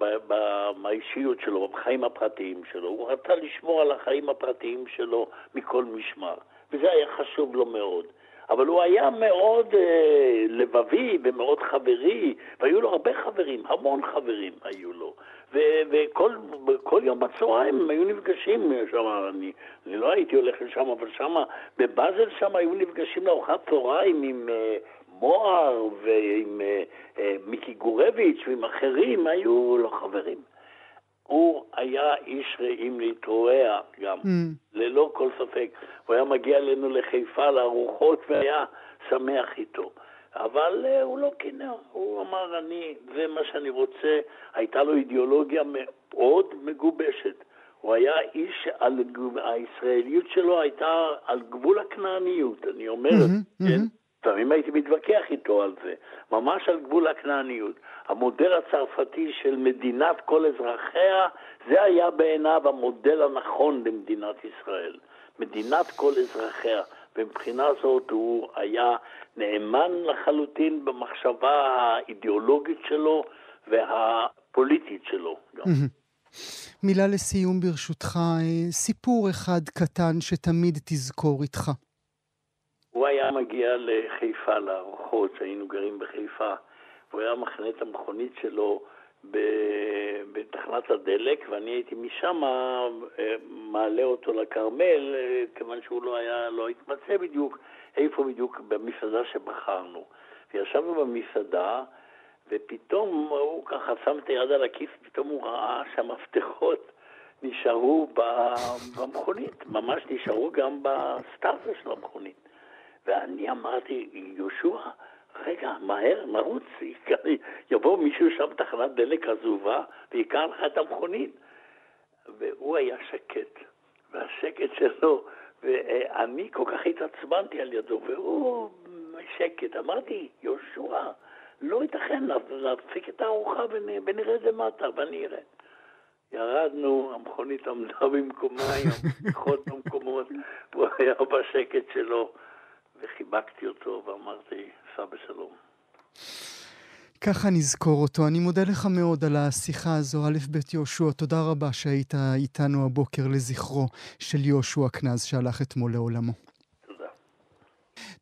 באישיות שלו, בחיים הפרטיים שלו. הוא רצה לשמור על החיים הפרטיים שלו מכל משמר, וזה היה חשוב לו מאוד. אבל הוא היה מאוד אה, לבבי ומאוד חברי, והיו לו הרבה חברים, המון חברים היו לו. וכל יום בצהריים הם היו נפגשים שם, אני, אני לא הייתי הולך לשם, אבל שם, בבאזל שם היו נפגשים לארוחת צהריים עם uh, מוהר ועם uh, uh, מיקי גורביץ' ועם אחרים, היו לו חברים. הוא היה איש רעים להתרועע גם, mm. ללא כל ספק. הוא היה מגיע אלינו לחיפה לארוחות והיה שמח איתו. אבל uh, הוא לא קינא, הוא אמר, אני, זה מה שאני רוצה. הייתה לו אידיאולוגיה מאוד מגובשת. הוא היה איש, על, הישראליות שלו הייתה על גבול הכנעניות, אני אומר, mm-hmm, כן? לפעמים. הייתי מתווכח איתו על זה, ממש על גבול הכנעניות. המודל הצרפתי של מדינת כל אזרחיה, זה היה בעיניו המודל הנכון למדינת ישראל. מדינת כל אזרחיה. ומבחינה זאת הוא היה נאמן לחלוטין במחשבה האידיאולוגית שלו והפוליטית שלו. מילה לסיום ברשותך, אה, סיפור אחד קטן שתמיד תזכור איתך. הוא היה מגיע לחיפה, לארוחות, שהיינו גרים בחיפה, והוא היה מכנה את המכונית שלו בתחנת הדלק, ואני הייתי משם אה, מעלה אותו לכרמל, אה, כיוון שהוא לא היה, לא התמצא בדיוק איפה בדיוק במסעדה שבחרנו. וישבנו במסעדה, ופתאום הוא ככה שם את היד על הכיס, פתאום הוא ראה שהמפתחות נשארו במכונית, ממש נשארו גם בסטארטר של המכונית. ואני אמרתי, יהושע, רגע, מהר, נרוץ, יבוא מישהו שם בתחנת דלק עזובה ויקר לך את המכונית. והוא היה שקט, והשקט שלו, ואני כל כך התעצבנתי על ידו, והוא שקט. אמרתי, יהושע, לא ייתכן, להפסיק את הארוחה ונראה את זה מטה, ואני אראה. ירדנו, המכונית עמדה במקומה, כוחות במקומות, והוא היה בשקט שלו, וחיבקתי אותו ואמרתי, סע בשלום. ככה נזכור אותו. אני מודה לך מאוד על השיחה הזו, א' ב' יהושע. תודה רבה שהיית איתנו הבוקר לזכרו של יהושע קנז שהלך אתמול לעולמו.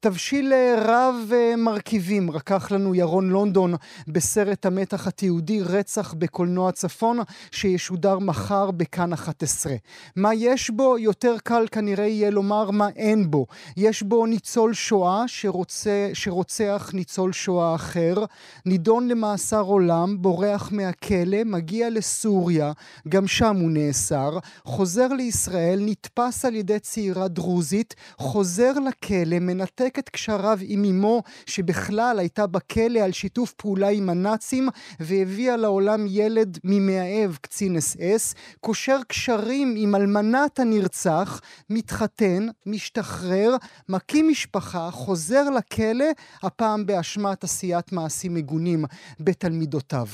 תבשיל אה, רב אה, מרכיבים רקח לנו ירון לונדון בסרט המתח התיעודי רצח בקולנוע צפון שישודר מחר בכאן 11. מה יש בו? יותר קל כנראה יהיה לומר מה אין בו. יש בו ניצול שואה שרוצה, שרוצח ניצול שואה אחר, נידון למאסר עולם, בורח מהכלא, מגיע לסוריה, גם שם הוא נאסר, חוזר לישראל, נתפס על ידי צעירה דרוזית, חוזר לכלא, מנתק את קשריו עם אמו, שבכלל הייתה בכלא על שיתוף פעולה עם הנאצים, והביאה לעולם ילד ממאהב קצין אס אס, קושר קשרים עם אלמנת הנרצח, מתחתן, משתחרר, מקים משפחה, חוזר לכלא, הפעם באשמת עשיית מעשים מגונים בתלמידותיו.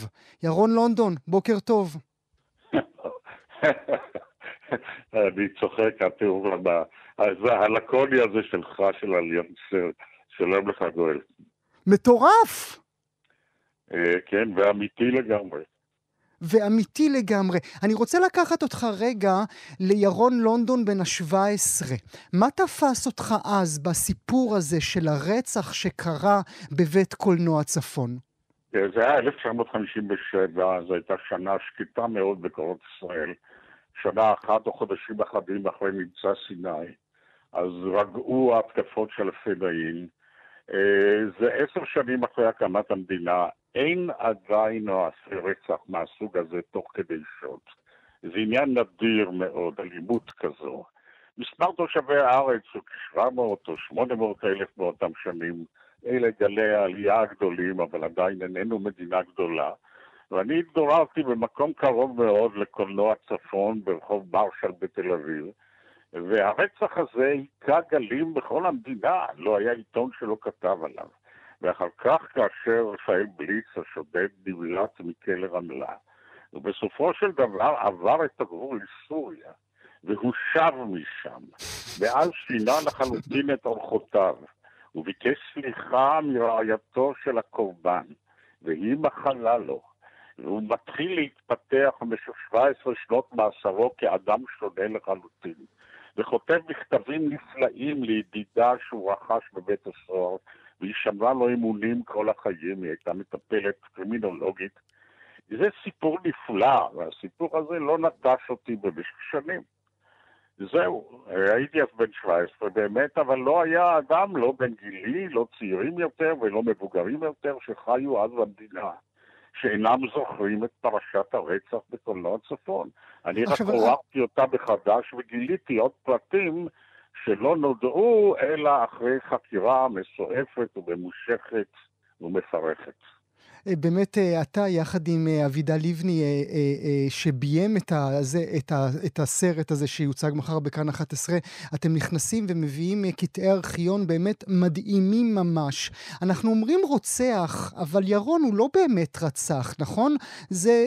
ירון לונדון, בוקר טוב. אני צוחק, התיאור הלקוני הזה שלך, של אליאנסר, שלום לך גואל. מטורף! אה, כן, ואמיתי לגמרי. ואמיתי לגמרי. אני רוצה לקחת אותך רגע לירון לונדון בן ה-17. מה תפס אותך אז בסיפור הזה של הרצח שקרה בבית קולנוע צפון? אה, זה היה 1957, זו הייתה שנה שקטה מאוד בקורות ישראל. שנה אחת או חודשים אחדים אחרי מבצע סיני, אז רגעו ההתקפות של הפדאים. אה, זה עשר שנים אחרי הקמת המדינה, אין עדיין מעשי רצח מהסוג הזה תוך כדי שוד. זה עניין נדיר מאוד, אלימות כזו. מספר תושבי הארץ הוא כ-700 או 800 אלף באותם שנים. אלה גלי העלייה הגדולים, אבל עדיין איננו מדינה גדולה. ואני התגוררתי במקום קרוב מאוד לקולנוע צפון ברחוב מרשל בתל אביב, והרצח הזה היכה גלים בכל המדינה, לא היה עיתון שלא כתב עליו. ואחר כך, כאשר רפאל בליץ, השודד, נמלט מכלא רמלה, ובסופו של דבר עבר את הגבול לסוריה, והוא שב משם, ואז שינה לחלוטין את אורחותיו, וביקש סליחה מרעייתו של הקורבן, והיא מחלה לו. והוא מתחיל להתפתח במשך 17 שנות מאסרו כאדם שונה לחלוטין, וכותב מכתבים נפלאים לידידה שהוא רכש בבית הסוהר, והיא שמרה לו אמונים כל החיים, היא הייתה מטפלת קרימינולוגית. זה סיפור נפלא, והסיפור הזה לא נטש אותי במשך שנים. זהו, הייתי אז בן 17 באמת, אבל לא היה אדם, לא בן גילי, לא צעירים יותר ולא מבוגרים יותר, שחיו אז במדינה. שאינם זוכרים את פרשת הרצח בקולנוע צפון. אני רק עוררתי אותה מחדש וגיליתי עוד פרטים שלא נודעו אלא אחרי חקירה מסועפת וממושכת ומפרכת. אה, באמת אה, אתה יחד עם אה, אבידה לבני שביים את, הזה, את, ה, את הסרט הזה שיוצג מחר בכאן 11, אתם נכנסים ומביאים קטעי ארכיון באמת מדהימים ממש. אנחנו אומרים רוצח, אבל ירון הוא לא באמת רצח, נכון? זה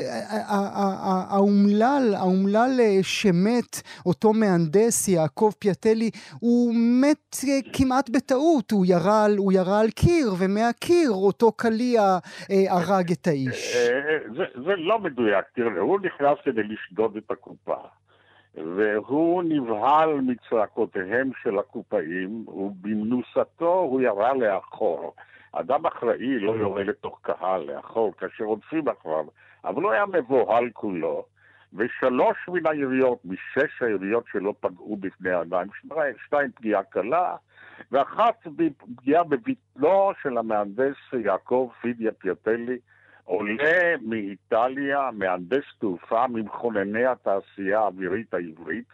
האומלל, האומלל שמת, אותו מהנדס, יעקב פיאטלי, הוא מת כמעט בטעות, הוא ירה, על קיר, ומהקיר אותו קליע הרג את האיש. אה, זה, לא מדויק, תראה, הוא נכנס כדי לשדוד את הקופה. והוא נבהל מצעקותיהם של הקופאים, ובמנוסתו הוא ירה לאחור. אדם אחראי לא יורה לתוך קהל לאחור כאשר רודפים אחריו, אבל הוא היה מבוהל כולו, ושלוש מן היריות, משש היריות שלא פגעו בפני אדם, שתיים פגיעה קלה, ואחת פגיעה בבטנו של המהנדס יעקב פידיה פיאטלי, עולה מאיטליה, מהנדס תעופה, ממכונני התעשייה האווירית העברית,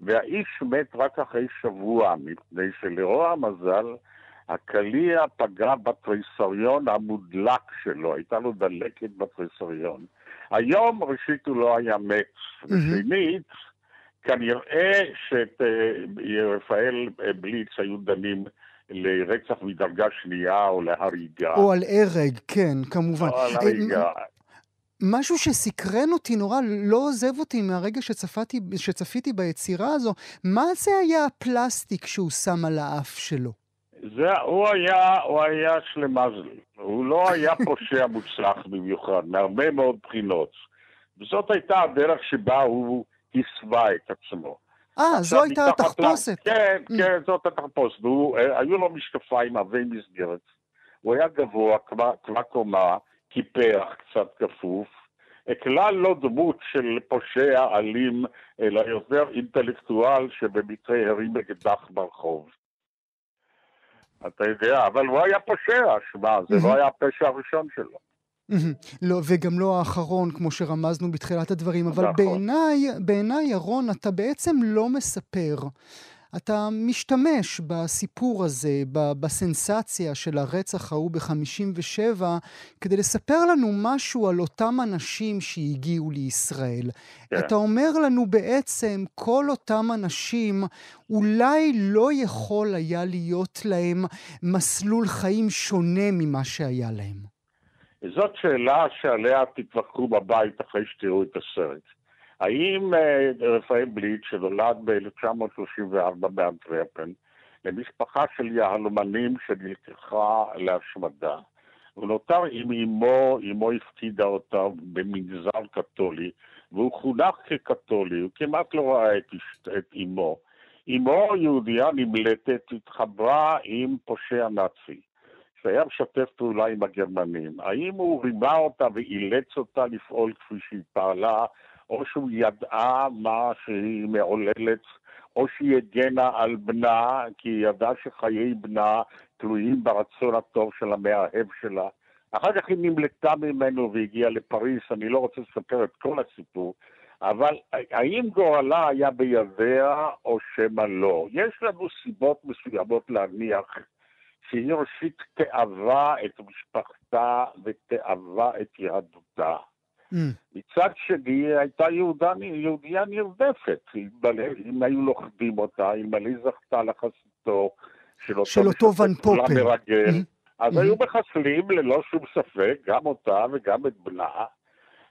והאיש מת רק אחרי שבוע, מפני שלרוע המזל, הקליע פגע בתריסריון המודלק שלו, הייתה לו דלקת בתריסריון. היום ראשית הוא לא היה מת, ושנית, כנראה שאת אה, רפאל בליץ היו דנים לרצח מדרגה שנייה או להריגה. או על הרג, כן, כמובן. או על הריגה. אה, משהו שסקרן אותי נורא, לא עוזב אותי מהרגע שצפיתי, שצפיתי ביצירה הזו, מה זה היה הפלסטיק שהוא שם על האף שלו? זה, הוא היה, הוא היה שלמזל. הוא לא היה פושע מוצלח במיוחד, מהרבה מאוד בחינות. וזאת הייתה הדרך שבה הוא הסווה את עצמו. אה, זו הייתה התחפושת. כן, כן, זאת התחפושת. היו לו משקפיים עבי מסגרת. הוא היה גבוה, כבר קומה, קיפח, קצת כפוף. כלל לא דמות של פושע אלים, אלא יותר אינטלקטואל שבמקרה הרים אקדח ברחוב. אתה יודע, אבל הוא היה פושע, שמע, זה לא היה הפשע הראשון שלו. לא, וגם לא האחרון, כמו שרמזנו בתחילת הדברים, אבל נכון. בעיניי, בעיניי, ירון, אתה בעצם לא מספר. אתה משתמש בסיפור הזה, בסנסציה של הרצח ההוא ב-57, כדי לספר לנו משהו על אותם אנשים שהגיעו לישראל. כן. אתה אומר לנו בעצם, כל אותם אנשים, אולי לא יכול היה להיות להם מסלול חיים שונה ממה שהיה להם. זאת שאלה שעליה תתווכחו בבית אחרי שתראו את הסרט. האם אה, רפאל בליט, שנולד ב-1934 באנטרפן, למשפחה של יהלומנים שנלקחה להשמדה, הוא נותר עם אמו, אמו הפקידה אותה במנזר קתולי, והוא חונך כקתולי, הוא כמעט לא ראה את, את אמו. אמו, יהודייה נמלטת, התחברה עם פושע נאצי. שהיה משתף פעולה עם הגרמנים. האם הוא רימה אותה ואילץ אותה לפעול כפי שהיא פעלה, או שהוא ידעה מה שהיא מעוללת, או שהיא הגנה על בנה, כי היא ידעה שחיי בנה תלויים ברצון הטוב של המאהב שלה. אחר כך היא נמלטה ממנו והגיעה לפריס, אני לא רוצה לספר את כל הסיפור, אבל האם גורלה היה בידיה או שמא לא? יש לנו סיבות מסוימות להניח שהיא ראשית תאווה את משפחתה ותאווה את יהדותה. Mm. מצד שני, היא הייתה יהודה, יהודייה נרדפת. אם היו לוכדים אותה, אלמלא היא זכתה לחסיתו של אותו, של אותו ון פופר. מרגל, mm-hmm. אז mm-hmm. היו מחסלים ללא שום ספק גם אותה וגם את בנה.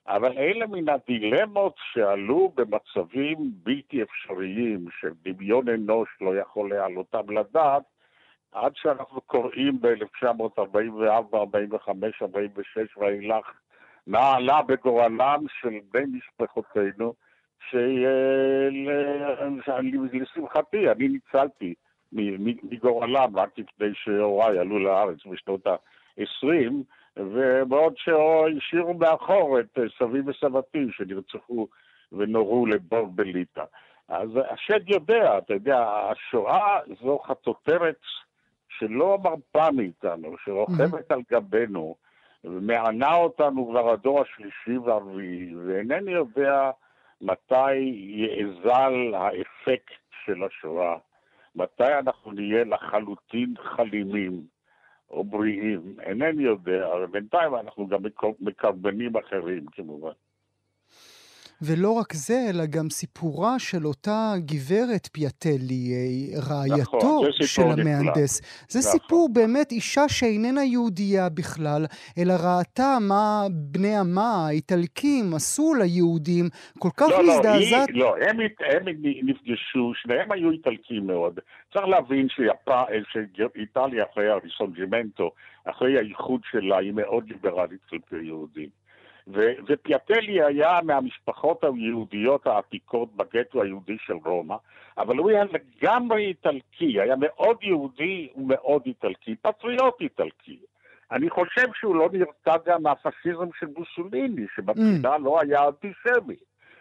אבל אלה מן הדילמות שעלו במצבים בלתי אפשריים, שדמיון אנוש לא יכול להעלותם לדעת, עד שאנחנו קוראים ב-1944, 45, 46 ואילך, נעלה בגורלם של בני משפחותינו, שלשמחתי, אני ניצלתי מגורלם רק לפני שהוריי עלו לארץ בשנות ה-20, ובעוד שהשאירו מאחור את סבי וסבתי שנרצחו ונורו לבור בליטא. אז השד יודע, אתה יודע, השואה זו חטוטרת שלא מרפה מאיתנו, שרוכבת על גבינו, ומענה אותנו כבר הדור השלישי והרביעי, ואינני יודע מתי יאזל האפקט של השואה, מתי אנחנו נהיה לחלוטין חלימים או בריאים, אינני יודע, אבל בינתיים אנחנו גם מקרבנים אחרים כמובן. ולא רק זה, אלא גם סיפורה של אותה גברת פיאטלי, אה, רעייתו נכון, של המהנדס. נפלא. זה נכון. סיפור באמת אישה שאיננה יהודייה בכלל, אלא ראתה מה בני עמה, האיטלקים, עשו ליהודים, כל כך לא, מזדעזעת. לא, לא, הם, הם נפגשו, שניהם היו איטלקים מאוד. צריך להבין שאיטליה אחרי הריסונג'ימנטו, אחרי האיחוד שלה, היא מאוד ליברלית כלפי יהודים. ו- ופיאטלי היה מהמשפחות היהודיות העתיקות בגטו היהודי של רומא, אבל הוא היה לגמרי איטלקי, היה מאוד יהודי ומאוד איטלקי, פטריוט איטלקי. אני חושב שהוא לא נרתע גם מהפשיזם של מוסוליני, שבתחילה mm. לא היה אנטישמי.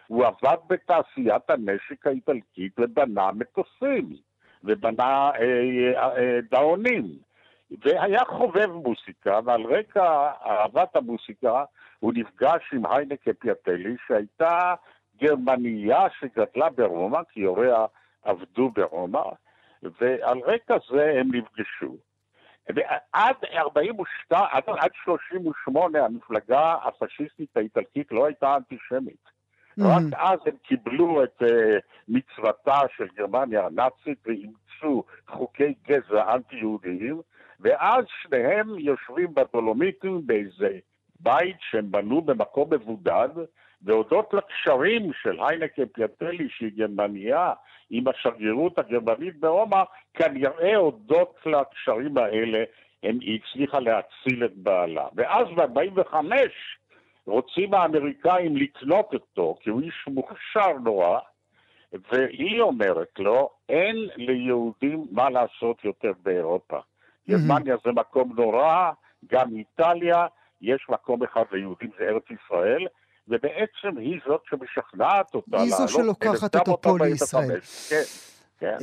הוא עבד בתעשיית הנשק האיטלקית ובנה מטוסים, ובנה אה, אה, אה, דאונים. והיה חובב מוסיקה, ועל רקע אהבת המוסיקה הוא נפגש עם היינקה פיאטלי, שהייתה גרמניה שגדלה ברומא, כי הוריה עבדו ברומא, ועל רקע זה הם נפגשו. ועד 42, עד, עד 38 המפלגה הפשיסטית האיטלקית לא הייתה אנטישמית. Mm-hmm. רק אז הם קיבלו את uh, מצוותה של גרמניה הנאצית ואימצו חוקי גזע אנטי-יהודיים, ואז שניהם יושבים בדולומיטים באיזה בית שהם בנו במקום מבודד, והודות לקשרים של היינקה פיאטלי, שהיא גרמניה, עם השגרירות הגרמנית ברומא, כנראה הודות לקשרים האלה, הם, היא הצליחה להציל את בעלה. ואז ב-45 רוצים האמריקאים לקנות אותו, כי הוא איש מוכשר נורא, והיא אומרת לו, אין ליהודים מה לעשות יותר באירופה. גרמניה זה מקום נורא, גם איטליה, יש מקום אחד ליהודים, זה ארץ ישראל, ובעצם היא זאת שמשכנעת אותה לעלות. היא זו שלוקחת אותו פה לישראל. כן. כן.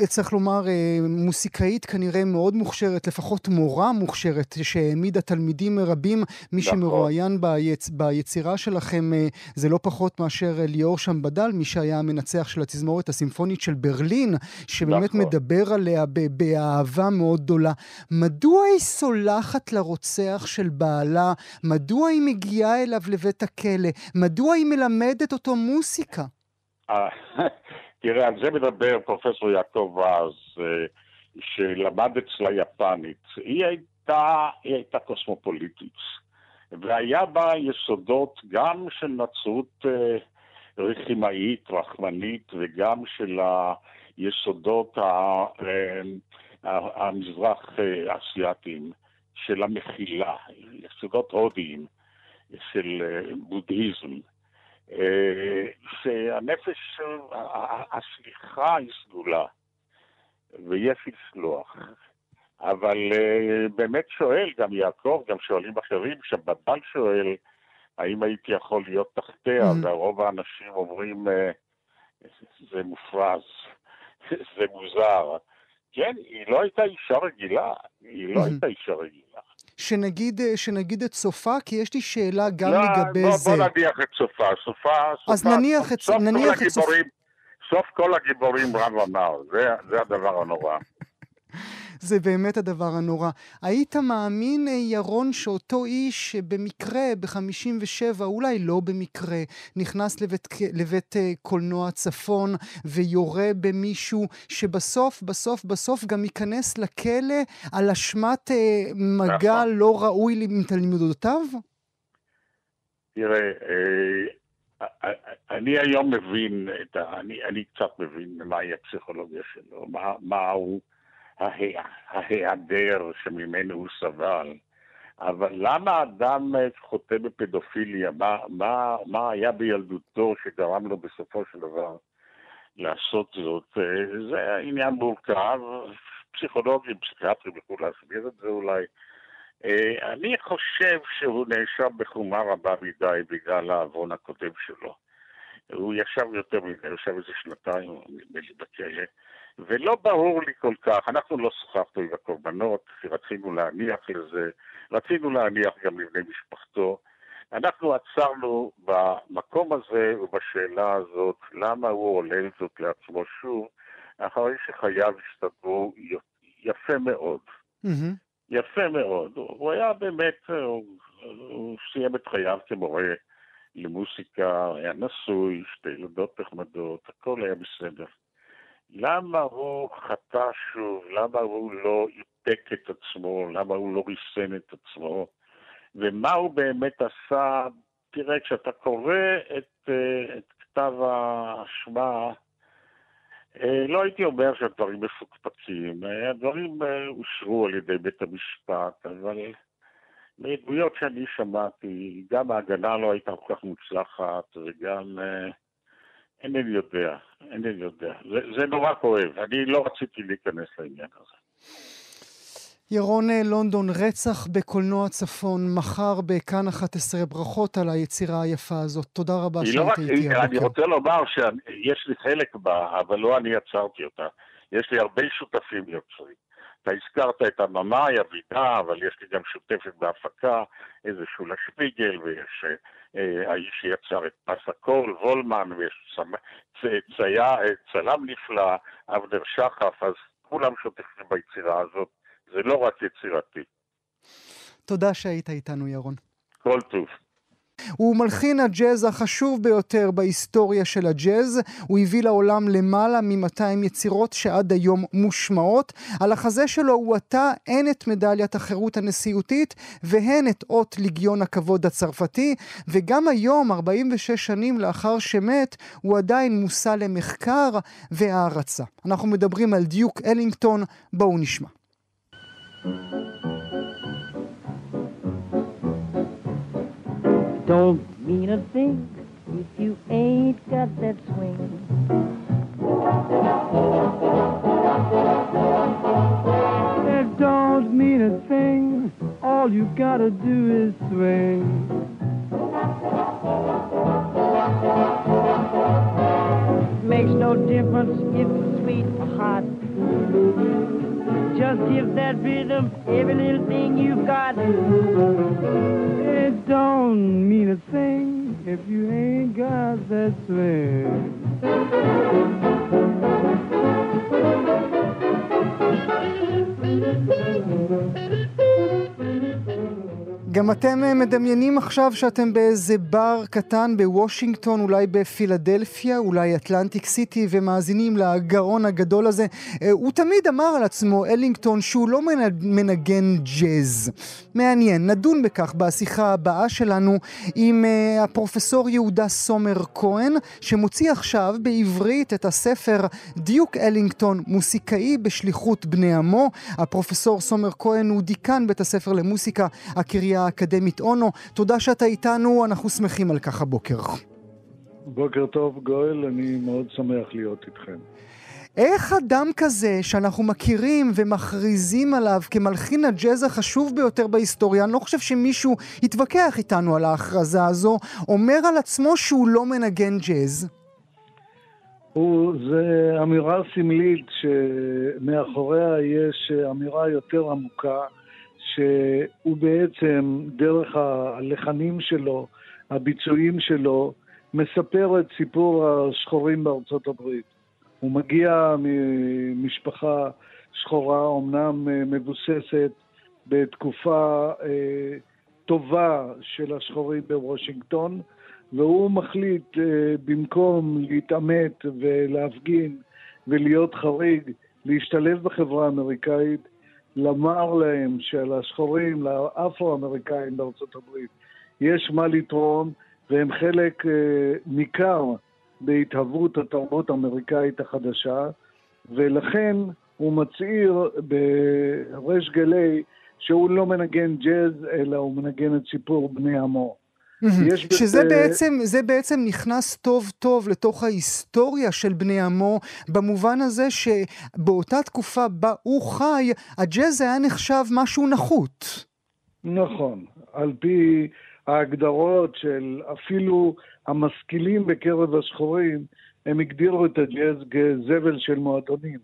אה, צריך לומר, אה, מוסיקאית כנראה מאוד מוכשרת, לפחות מורה מוכשרת, שהעמידה תלמידים רבים. מי נכון. שמרואיין ביצ... ביצירה שלכם אה, זה לא פחות מאשר ליאור שמבדל, מי שהיה המנצח של התזמורת הסימפונית של ברלין, שבאמת נכון. מדבר עליה באהבה מאוד גדולה. מדוע היא סולחת לרוצח של בעלה? מדוע היא מגיעה אליו לבית הכלא? מדוע היא מלמדת אותו מוסיקה? תראה, על זה מדבר פרופסור יעקב רז, אה, שלמד אצלה יפנית. היא הייתה, היא הייתה קוסמופוליטית, והיה בה יסודות גם של נצרות אה, רחימאית, רחמנית, וגם של היסודות אה, המזרח אסייתיים, של המחילה, יסודות הודיים של בודהיזם. אה, שהנפש, הסליחה היא סגולה, ויש לסלוח. אבל uh, באמת שואל, גם יעקב, גם שואלים אחרים, שבדל שואל, האם הייתי יכול להיות תחתיה, mm-hmm. ורוב האנשים אומרים, uh, זה מופרז, זה מוזר. כן, היא לא הייתה אישה רגילה, היא לא mm-hmm. הייתה אישה רגילה. שנגיד, אה, שנגיד את סופה? כי יש לי שאלה גם לא, לגבי בוא, זה. לא, בוא נניח את סופה. סופה, סופה. אז נניח את, נניח את סופה. סוף כל הגיבורים רב אמר, זה, זה הדבר הנורא. זה באמת הדבר הנורא. היית מאמין, אה, ירון, שאותו איש במקרה, ב-57, אולי לא במקרה, נכנס לבית, לבית אה, קולנוע צפון ויורה במישהו שבסוף, בסוף, בסוף גם ייכנס לכלא על אשמת אה, מגע נכון. לא ראוי עם תלמידותיו? תראה, אני היום מבין, את ה, אני, אני קצת מבין מהי הפסיכולוגיה שלו, מה, מה הוא ההיעדר שממנו הוא סבל. אבל למה אדם חוטא בפדופיליה? מה, מה, מה היה בילדותו שגרם לו בסופו של דבר לעשות זאת? זה עניין מורכב, פסיכולוגים, פסיכיאטרים יוכלו להסביר את זה אולי. אני חושב שהוא נאשם בחומה רבה מדי בגלל העוון הקודם שלו. הוא ישב יותר מדי, ישב איזה שנתיים, נדמה לי, בכלא. ולא ברור לי כל כך, אנחנו לא שוחחנו עם הקורבנות, כי רצינו להניח לזה, רצינו להניח גם לבני משפחתו. אנחנו עצרנו במקום הזה ובשאלה הזאת, למה הוא עולה זאת לעצמו שוב, אחרי שחייו הסתדרו יפה מאוד. Mm-hmm. יפה מאוד. הוא היה באמת, הוא, הוא סיים את חייו כמורה למוסיקה, היה נשוי, שתי ילדות נחמדות, הכל היה בסדר. למה הוא חטא שוב? למה הוא לא איפק את עצמו? למה הוא לא ריסן את עצמו? ומה הוא באמת עשה? תראה, כשאתה קורא את, אה, את כתב האשמה, אה, לא הייתי אומר שהדברים מפוקפקים, הדברים אה, אושרו על ידי בית המשפט, אבל מעדויות שאני שמעתי, גם ההגנה לא הייתה כל כך מוצלחת, וגם... אינני יודע, אינני יודע. זה, זה נורא כואב, אני לא רציתי להיכנס לעניין הזה. ירון אה, לונדון, רצח בקולנוע צפון, מחר בכאן 11, ברכות על היצירה היפה הזאת. תודה רבה שהיית לא איתי הבוקר. אני רוצה לומר שיש לי חלק בה, אבל לא אני יצרתי אותה. יש לי הרבה שותפים יוצרים. אתה הזכרת את הבמאי, אבידה, אבל יש לי גם שותפת בהפקה, איזה שולה שפיגל, ויש אה, האיש שיצר את פס הקול, וולמן, ויש צ, צ, ציה, צלם נפלא, אבנר שחף, אז כולם שותפים ביצירה הזאת, זה לא רק יצירתי. תודה שהיית איתנו, ירון. כל טוב. הוא מלחין הג'אז החשוב ביותר בהיסטוריה של הג'אז. הוא הביא לעולם למעלה מ-200 יצירות שעד היום מושמעות. על החזה שלו הוא עטה הן את מדליית החירות הנשיאותית והן את אות ליגיון הכבוד הצרפתי. וגם היום, 46 שנים לאחר שמת, הוא עדיין מושא למחקר והערצה. אנחנו מדברים על דיוק אלינגטון, בואו נשמע. Don't mean a thing if you ain't got that swing. It don't mean a thing, all you gotta do is swing. Makes no difference if it's sweet or hot. Just give that rhythm every little thing you've got. It don't mean a thing if you ain't got that swing. גם אתם אה, מדמיינים עכשיו שאתם באיזה בר קטן בוושינגטון, אולי בפילדלפיה, אולי אטלנטיק סיטי, ומאזינים לגרון הגדול הזה. אה, הוא תמיד אמר על עצמו, אלינגטון, שהוא לא מנגן ג'אז. מעניין, נדון בכך בשיחה הבאה שלנו עם uh, הפרופסור יהודה סומר כהן, שמוציא עכשיו בעברית את הספר דיוק אלינגטון, מוסיקאי בשליחות בני עמו. הפרופסור סומר כהן הוא דיקן בית הספר למוסיקה, הקריה האקדמית אונו. תודה שאתה איתנו, אנחנו שמחים על כך הבוקר. בוקר טוב, גואל, אני מאוד שמח להיות איתכם. איך אדם כזה שאנחנו מכירים ומכריזים עליו כמלחין הג'אז החשוב ביותר בהיסטוריה, אני לא חושב שמישהו יתווכח איתנו על ההכרזה הזו, אומר על עצמו שהוא לא מנגן ג'אז? הוא, זה אמירה סמלית שמאחוריה יש אמירה יותר עמוקה, שהוא בעצם, דרך הלחנים שלו, הביצועים שלו, מספר את סיפור השחורים בארצות הברית. הוא מגיע ממשפחה שחורה, אמנם אה, מבוססת בתקופה אה, טובה של השחורים בוושינגטון, והוא מחליט, אה, במקום להתעמת ולהפגין ולהיות חריג, להשתלב בחברה האמריקאית, לומר להם שלשחורים, לאפרו-אמריקאים בארצות הברית, יש מה לתרום, והם חלק ניכר בהתהוות התרבות האמריקאית החדשה, ולכן הוא מצהיר בריש גלי שהוא לא מנגן ג'אז, אלא הוא מנגן את סיפור בני עמו. שזה בזה... בעצם, זה בעצם נכנס טוב טוב לתוך ההיסטוריה של בני עמו, במובן הזה שבאותה תקופה בה הוא חי, הג'אז היה נחשב משהו נחות. נכון, על פי ההגדרות של אפילו המשכילים בקרב השחורים, הם הגדירו את הג'אז כזבל של מועדונים,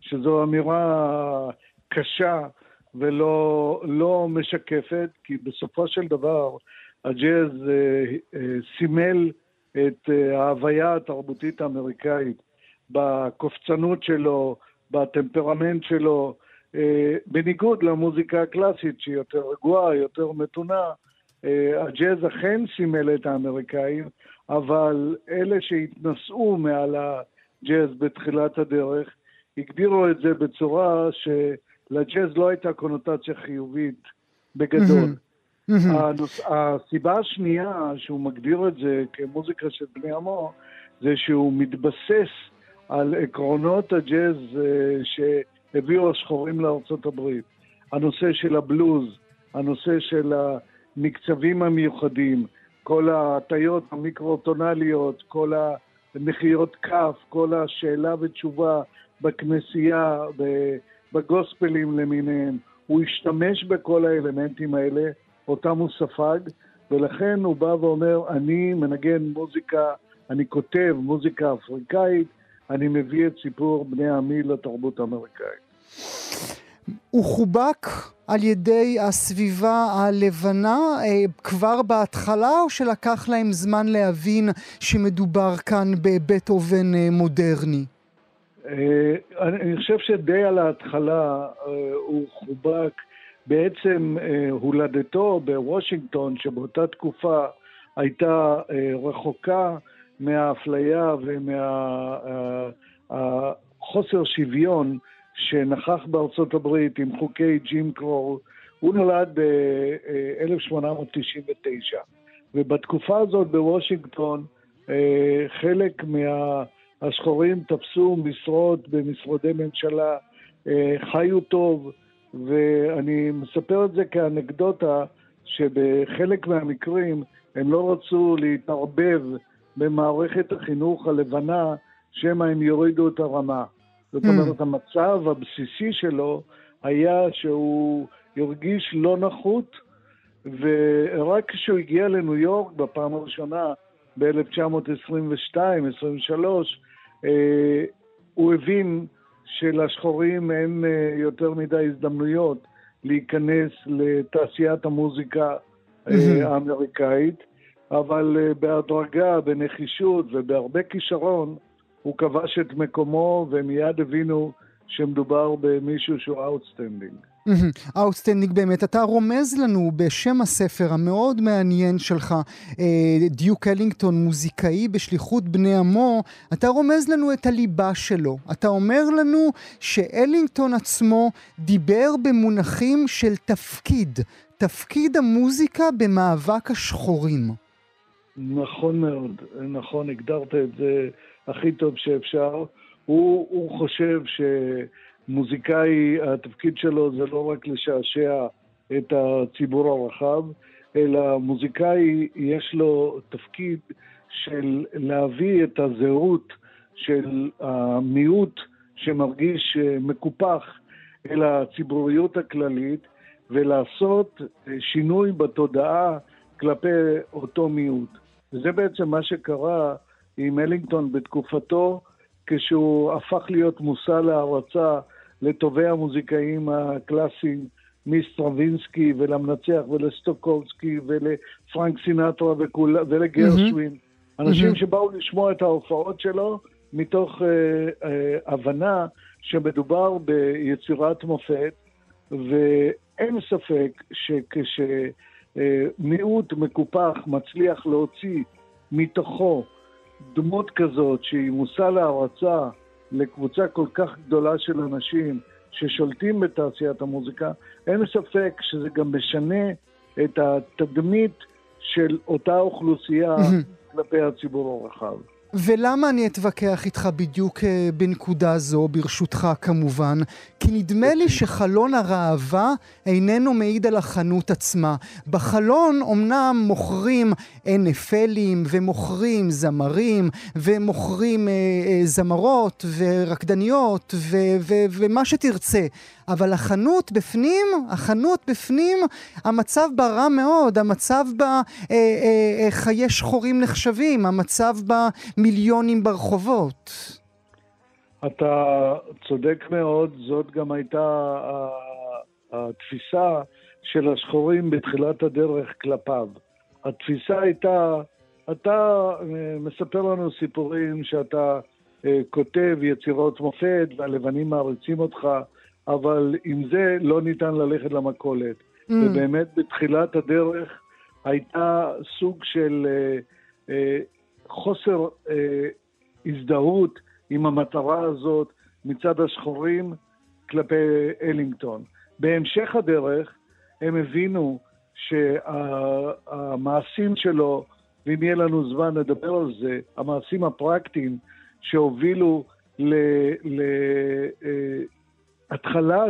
שזו אמירה קשה ולא לא משקפת, כי בסופו של דבר הג'אז אה, אה, סימל את אה, ההוויה התרבותית האמריקאית בקופצנות שלו, בטמפרמנט שלו, אה, בניגוד למוזיקה הקלאסית שהיא יותר רגועה, יותר מתונה, הג'אז אכן סימל את האמריקאים, אבל אלה שהתנסו מעל הג'אז בתחילת הדרך, הגדירו את זה בצורה שלג'אז לא הייתה קונוטציה חיובית בגדול. הנוס... הסיבה השנייה שהוא מגדיר את זה כמוזיקה של בני עמו, זה שהוא מתבסס על עקרונות הג'אז אה, שהביאו השחורים לארצות הברית. הנושא של הבלוז, הנושא של המקצבים המיוחדים, כל ההטיות המיקרוטונליות, כל המחיאות כף, כל השאלה ותשובה בכנסייה, בגוספלים למיניהם. הוא השתמש בכל האלמנטים האלה, אותם הוא ספג, ולכן הוא בא ואומר, אני מנגן מוזיקה, אני כותב מוזיקה אפריקאית, אני מביא את סיפור בני עמי לתרבות האמריקאית. הוא חובק על ידי הסביבה הלבנה אה, כבר בהתחלה, או שלקח להם זמן להבין שמדובר כאן בבטהובן אה, מודרני? אה, אני חושב שדי על ההתחלה הוא חובק. בעצם הולדתו בוושינגטון, שבאותה תקופה הייתה רחוקה מהאפליה ומהחוסר שוויון שנכח בארצות הברית עם חוקי ג'ים קרול, הוא נולד ב-1899, ובתקופה הזאת בוושינגטון אה, חלק מהשחורים תפסו משרות במשרדי ממשלה, אה, חיו טוב, ואני מספר את זה כאנקדוטה, שבחלק מהמקרים הם לא רצו להתערבב במערכת החינוך הלבנה, שמא הם יורידו את הרמה. זאת mm. אומרת, המצב הבסיסי שלו היה שהוא הרגיש לא נחות, ורק כשהוא הגיע לניו יורק בפעם הראשונה, ב-1922-23, אה, הוא הבין שלשחורים אין אה, יותר מדי הזדמנויות להיכנס לתעשיית המוזיקה אה, mm-hmm. האמריקאית, אבל אה, בהדרגה, בנחישות ובהרבה כישרון, הוא כבש את מקומו ומיד הבינו שמדובר במישהו שהוא אאוטסטנדינג. אאוטסטנדינג באמת. אתה רומז לנו בשם הספר המאוד מעניין שלך, אה, דיוק אלינגטון, מוזיקאי בשליחות בני עמו, אתה רומז לנו את הליבה שלו. אתה אומר לנו שאלינגטון עצמו דיבר במונחים של תפקיד, תפקיד המוזיקה במאבק השחורים. נכון מאוד, נכון, הגדרת את זה הכי טוב שאפשר. הוא, הוא חושב שמוזיקאי, התפקיד שלו זה לא רק לשעשע את הציבור הרחב, אלא מוזיקאי יש לו תפקיד של להביא את הזהות של המיעוט שמרגיש מקופח אל הציבוריות הכללית ולעשות שינוי בתודעה כלפי אותו מיעוט. וזה בעצם מה שקרה עם אלינגטון בתקופתו, כשהוא הפך להיות מושא להערצה לטובי המוזיקאים הקלאסיים, מסטרווינסקי ולמנצח ולסטוקולסקי ולפרנק סינטרה וכול, ולגרשווין. Mm-hmm. אנשים mm-hmm. שבאו לשמוע את ההופעות שלו מתוך אה, אה, הבנה שמדובר ביצירת מופת, ואין ספק שכשמיעוט אה, מקופח מצליח להוציא מתוכו דמות כזאת שהיא מושא להערצה לקבוצה כל כך גדולה של אנשים ששולטים בתעשיית המוזיקה, אין ספק שזה גם משנה את התדמית של אותה אוכלוסייה כלפי הציבור הרחב. ולמה אני אתווכח איתך בדיוק אה, בנקודה זו, ברשותך כמובן? כי נדמה לי שחלון הראווה איננו מעיד על החנות עצמה. בחלון אומנם מוכרים NFLים ומוכרים זמרים ומוכרים אה, אה, זמרות ורקדניות ו- ו- ומה שתרצה. אבל החנות בפנים, החנות בפנים, המצב בה רע מאוד, המצב בה אה, אה, אה, חיי שחורים נחשבים, המצב בה מיליונים ברחובות. אתה צודק מאוד, זאת גם הייתה התפיסה של השחורים בתחילת הדרך כלפיו. התפיסה הייתה, אתה אה, מספר לנו סיפורים שאתה אה, כותב יצירות מופת והלבנים מעריצים אותך, אבל עם זה לא ניתן ללכת למכולת. Mm. ובאמת בתחילת הדרך הייתה סוג של אה, אה, חוסר אה, הזדהות עם המטרה הזאת מצד השחורים כלפי אלינגטון. בהמשך הדרך הם הבינו שהמעשים שלו, ואם יהיה לנו זמן לדבר על זה, המעשים הפרקטיים שהובילו ל... ל אה,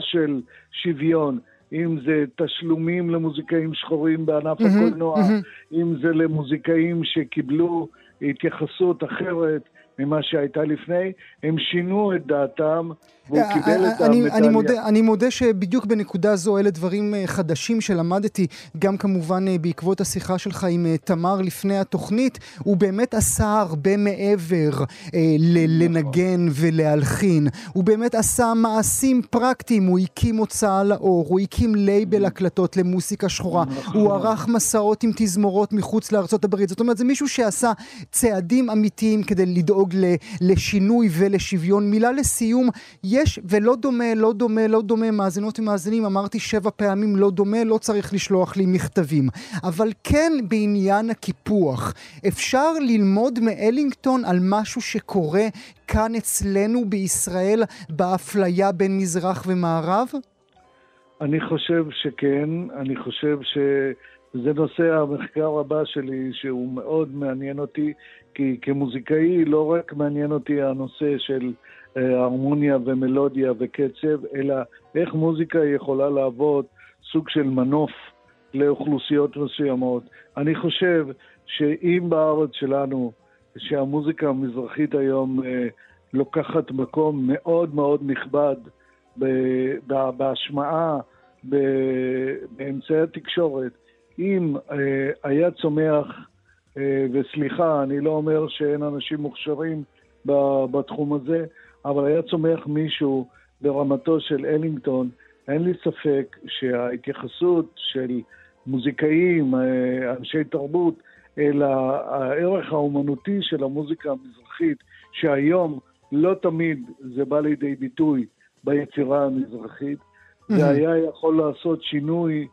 של שוויון, אם זה תשלומים למוזיקאים שחורים בענף mm-hmm, הקולנוע, mm-hmm. אם זה למוזיקאים שקיבלו התייחסות אחרת ממה שהייתה לפני, הם שינו את דעתם והוא אה, קיבל אה, את אני, המדליה. אני, מודה, אני מודה שבדיוק בנקודה זו אלה דברים אה, חדשים שלמדתי, גם כמובן אה, בעקבות השיחה שלך עם אה, תמר לפני התוכנית. הוא באמת עשה הרבה מעבר אה, ל- לנגן ולהלחין. הוא באמת עשה מעשים פרקטיים, הוא הקים הוצאה לאור, הוא הקים לייבל הקלטות למוסיקה שחורה, הוא ערך מסעות עם תזמורות מחוץ לארצות הברית. זאת אומרת, זה מישהו שעשה צעדים אמיתיים כדי לדאוג לשינוי ולשוויון. מילה לסיום, יש, ולא דומה, לא דומה, לא דומה, מאזינות ומאזינים, אמרתי שבע פעמים לא דומה, לא צריך לשלוח לי מכתבים. אבל כן בעניין הקיפוח, אפשר ללמוד מאלינגטון על משהו שקורה כאן אצלנו בישראל באפליה בין מזרח ומערב? אני חושב שכן, אני חושב שזה נושא המחקר הבא שלי, שהוא מאוד מעניין אותי, כי כמוזיקאי לא רק מעניין אותי הנושא של הרמוניה ומלודיה וקצב, אלא איך מוזיקה יכולה להוות סוג של מנוף לאוכלוסיות מסוימות. אני חושב שאם בארץ שלנו, שהמוזיקה המזרחית היום אה, לוקחת מקום מאוד מאוד נכבד בהשמעה, באמצעי התקשורת, אם אה, היה צומח, אה, וסליחה, אני לא אומר שאין אנשים מוכשרים בתחום הזה, אבל היה צומח מישהו ברמתו של אלינגטון, אין לי ספק שההתייחסות של מוזיקאים, אה, אנשי תרבות, אל הערך האומנותי של המוזיקה המזרחית, שהיום לא תמיד זה בא לידי ביטוי ביצירה המזרחית, זה היה יכול לעשות שינוי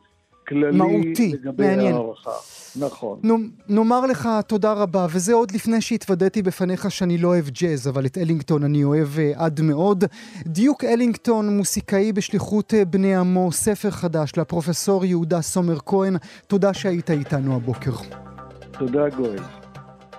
כללי מהותי, לגבי מעניין. הערכה. נכון. נו- נאמר לך תודה רבה, וזה עוד לפני שהתוודעתי בפניך שאני לא אוהב ג'אז, אבל את אלינגטון אני אוהב אה, עד מאוד. דיוק אלינגטון, מוסיקאי בשליחות אה, בני עמו, ספר חדש לפרופסור יהודה סומר כהן, תודה שהיית איתנו הבוקר. תודה גואל.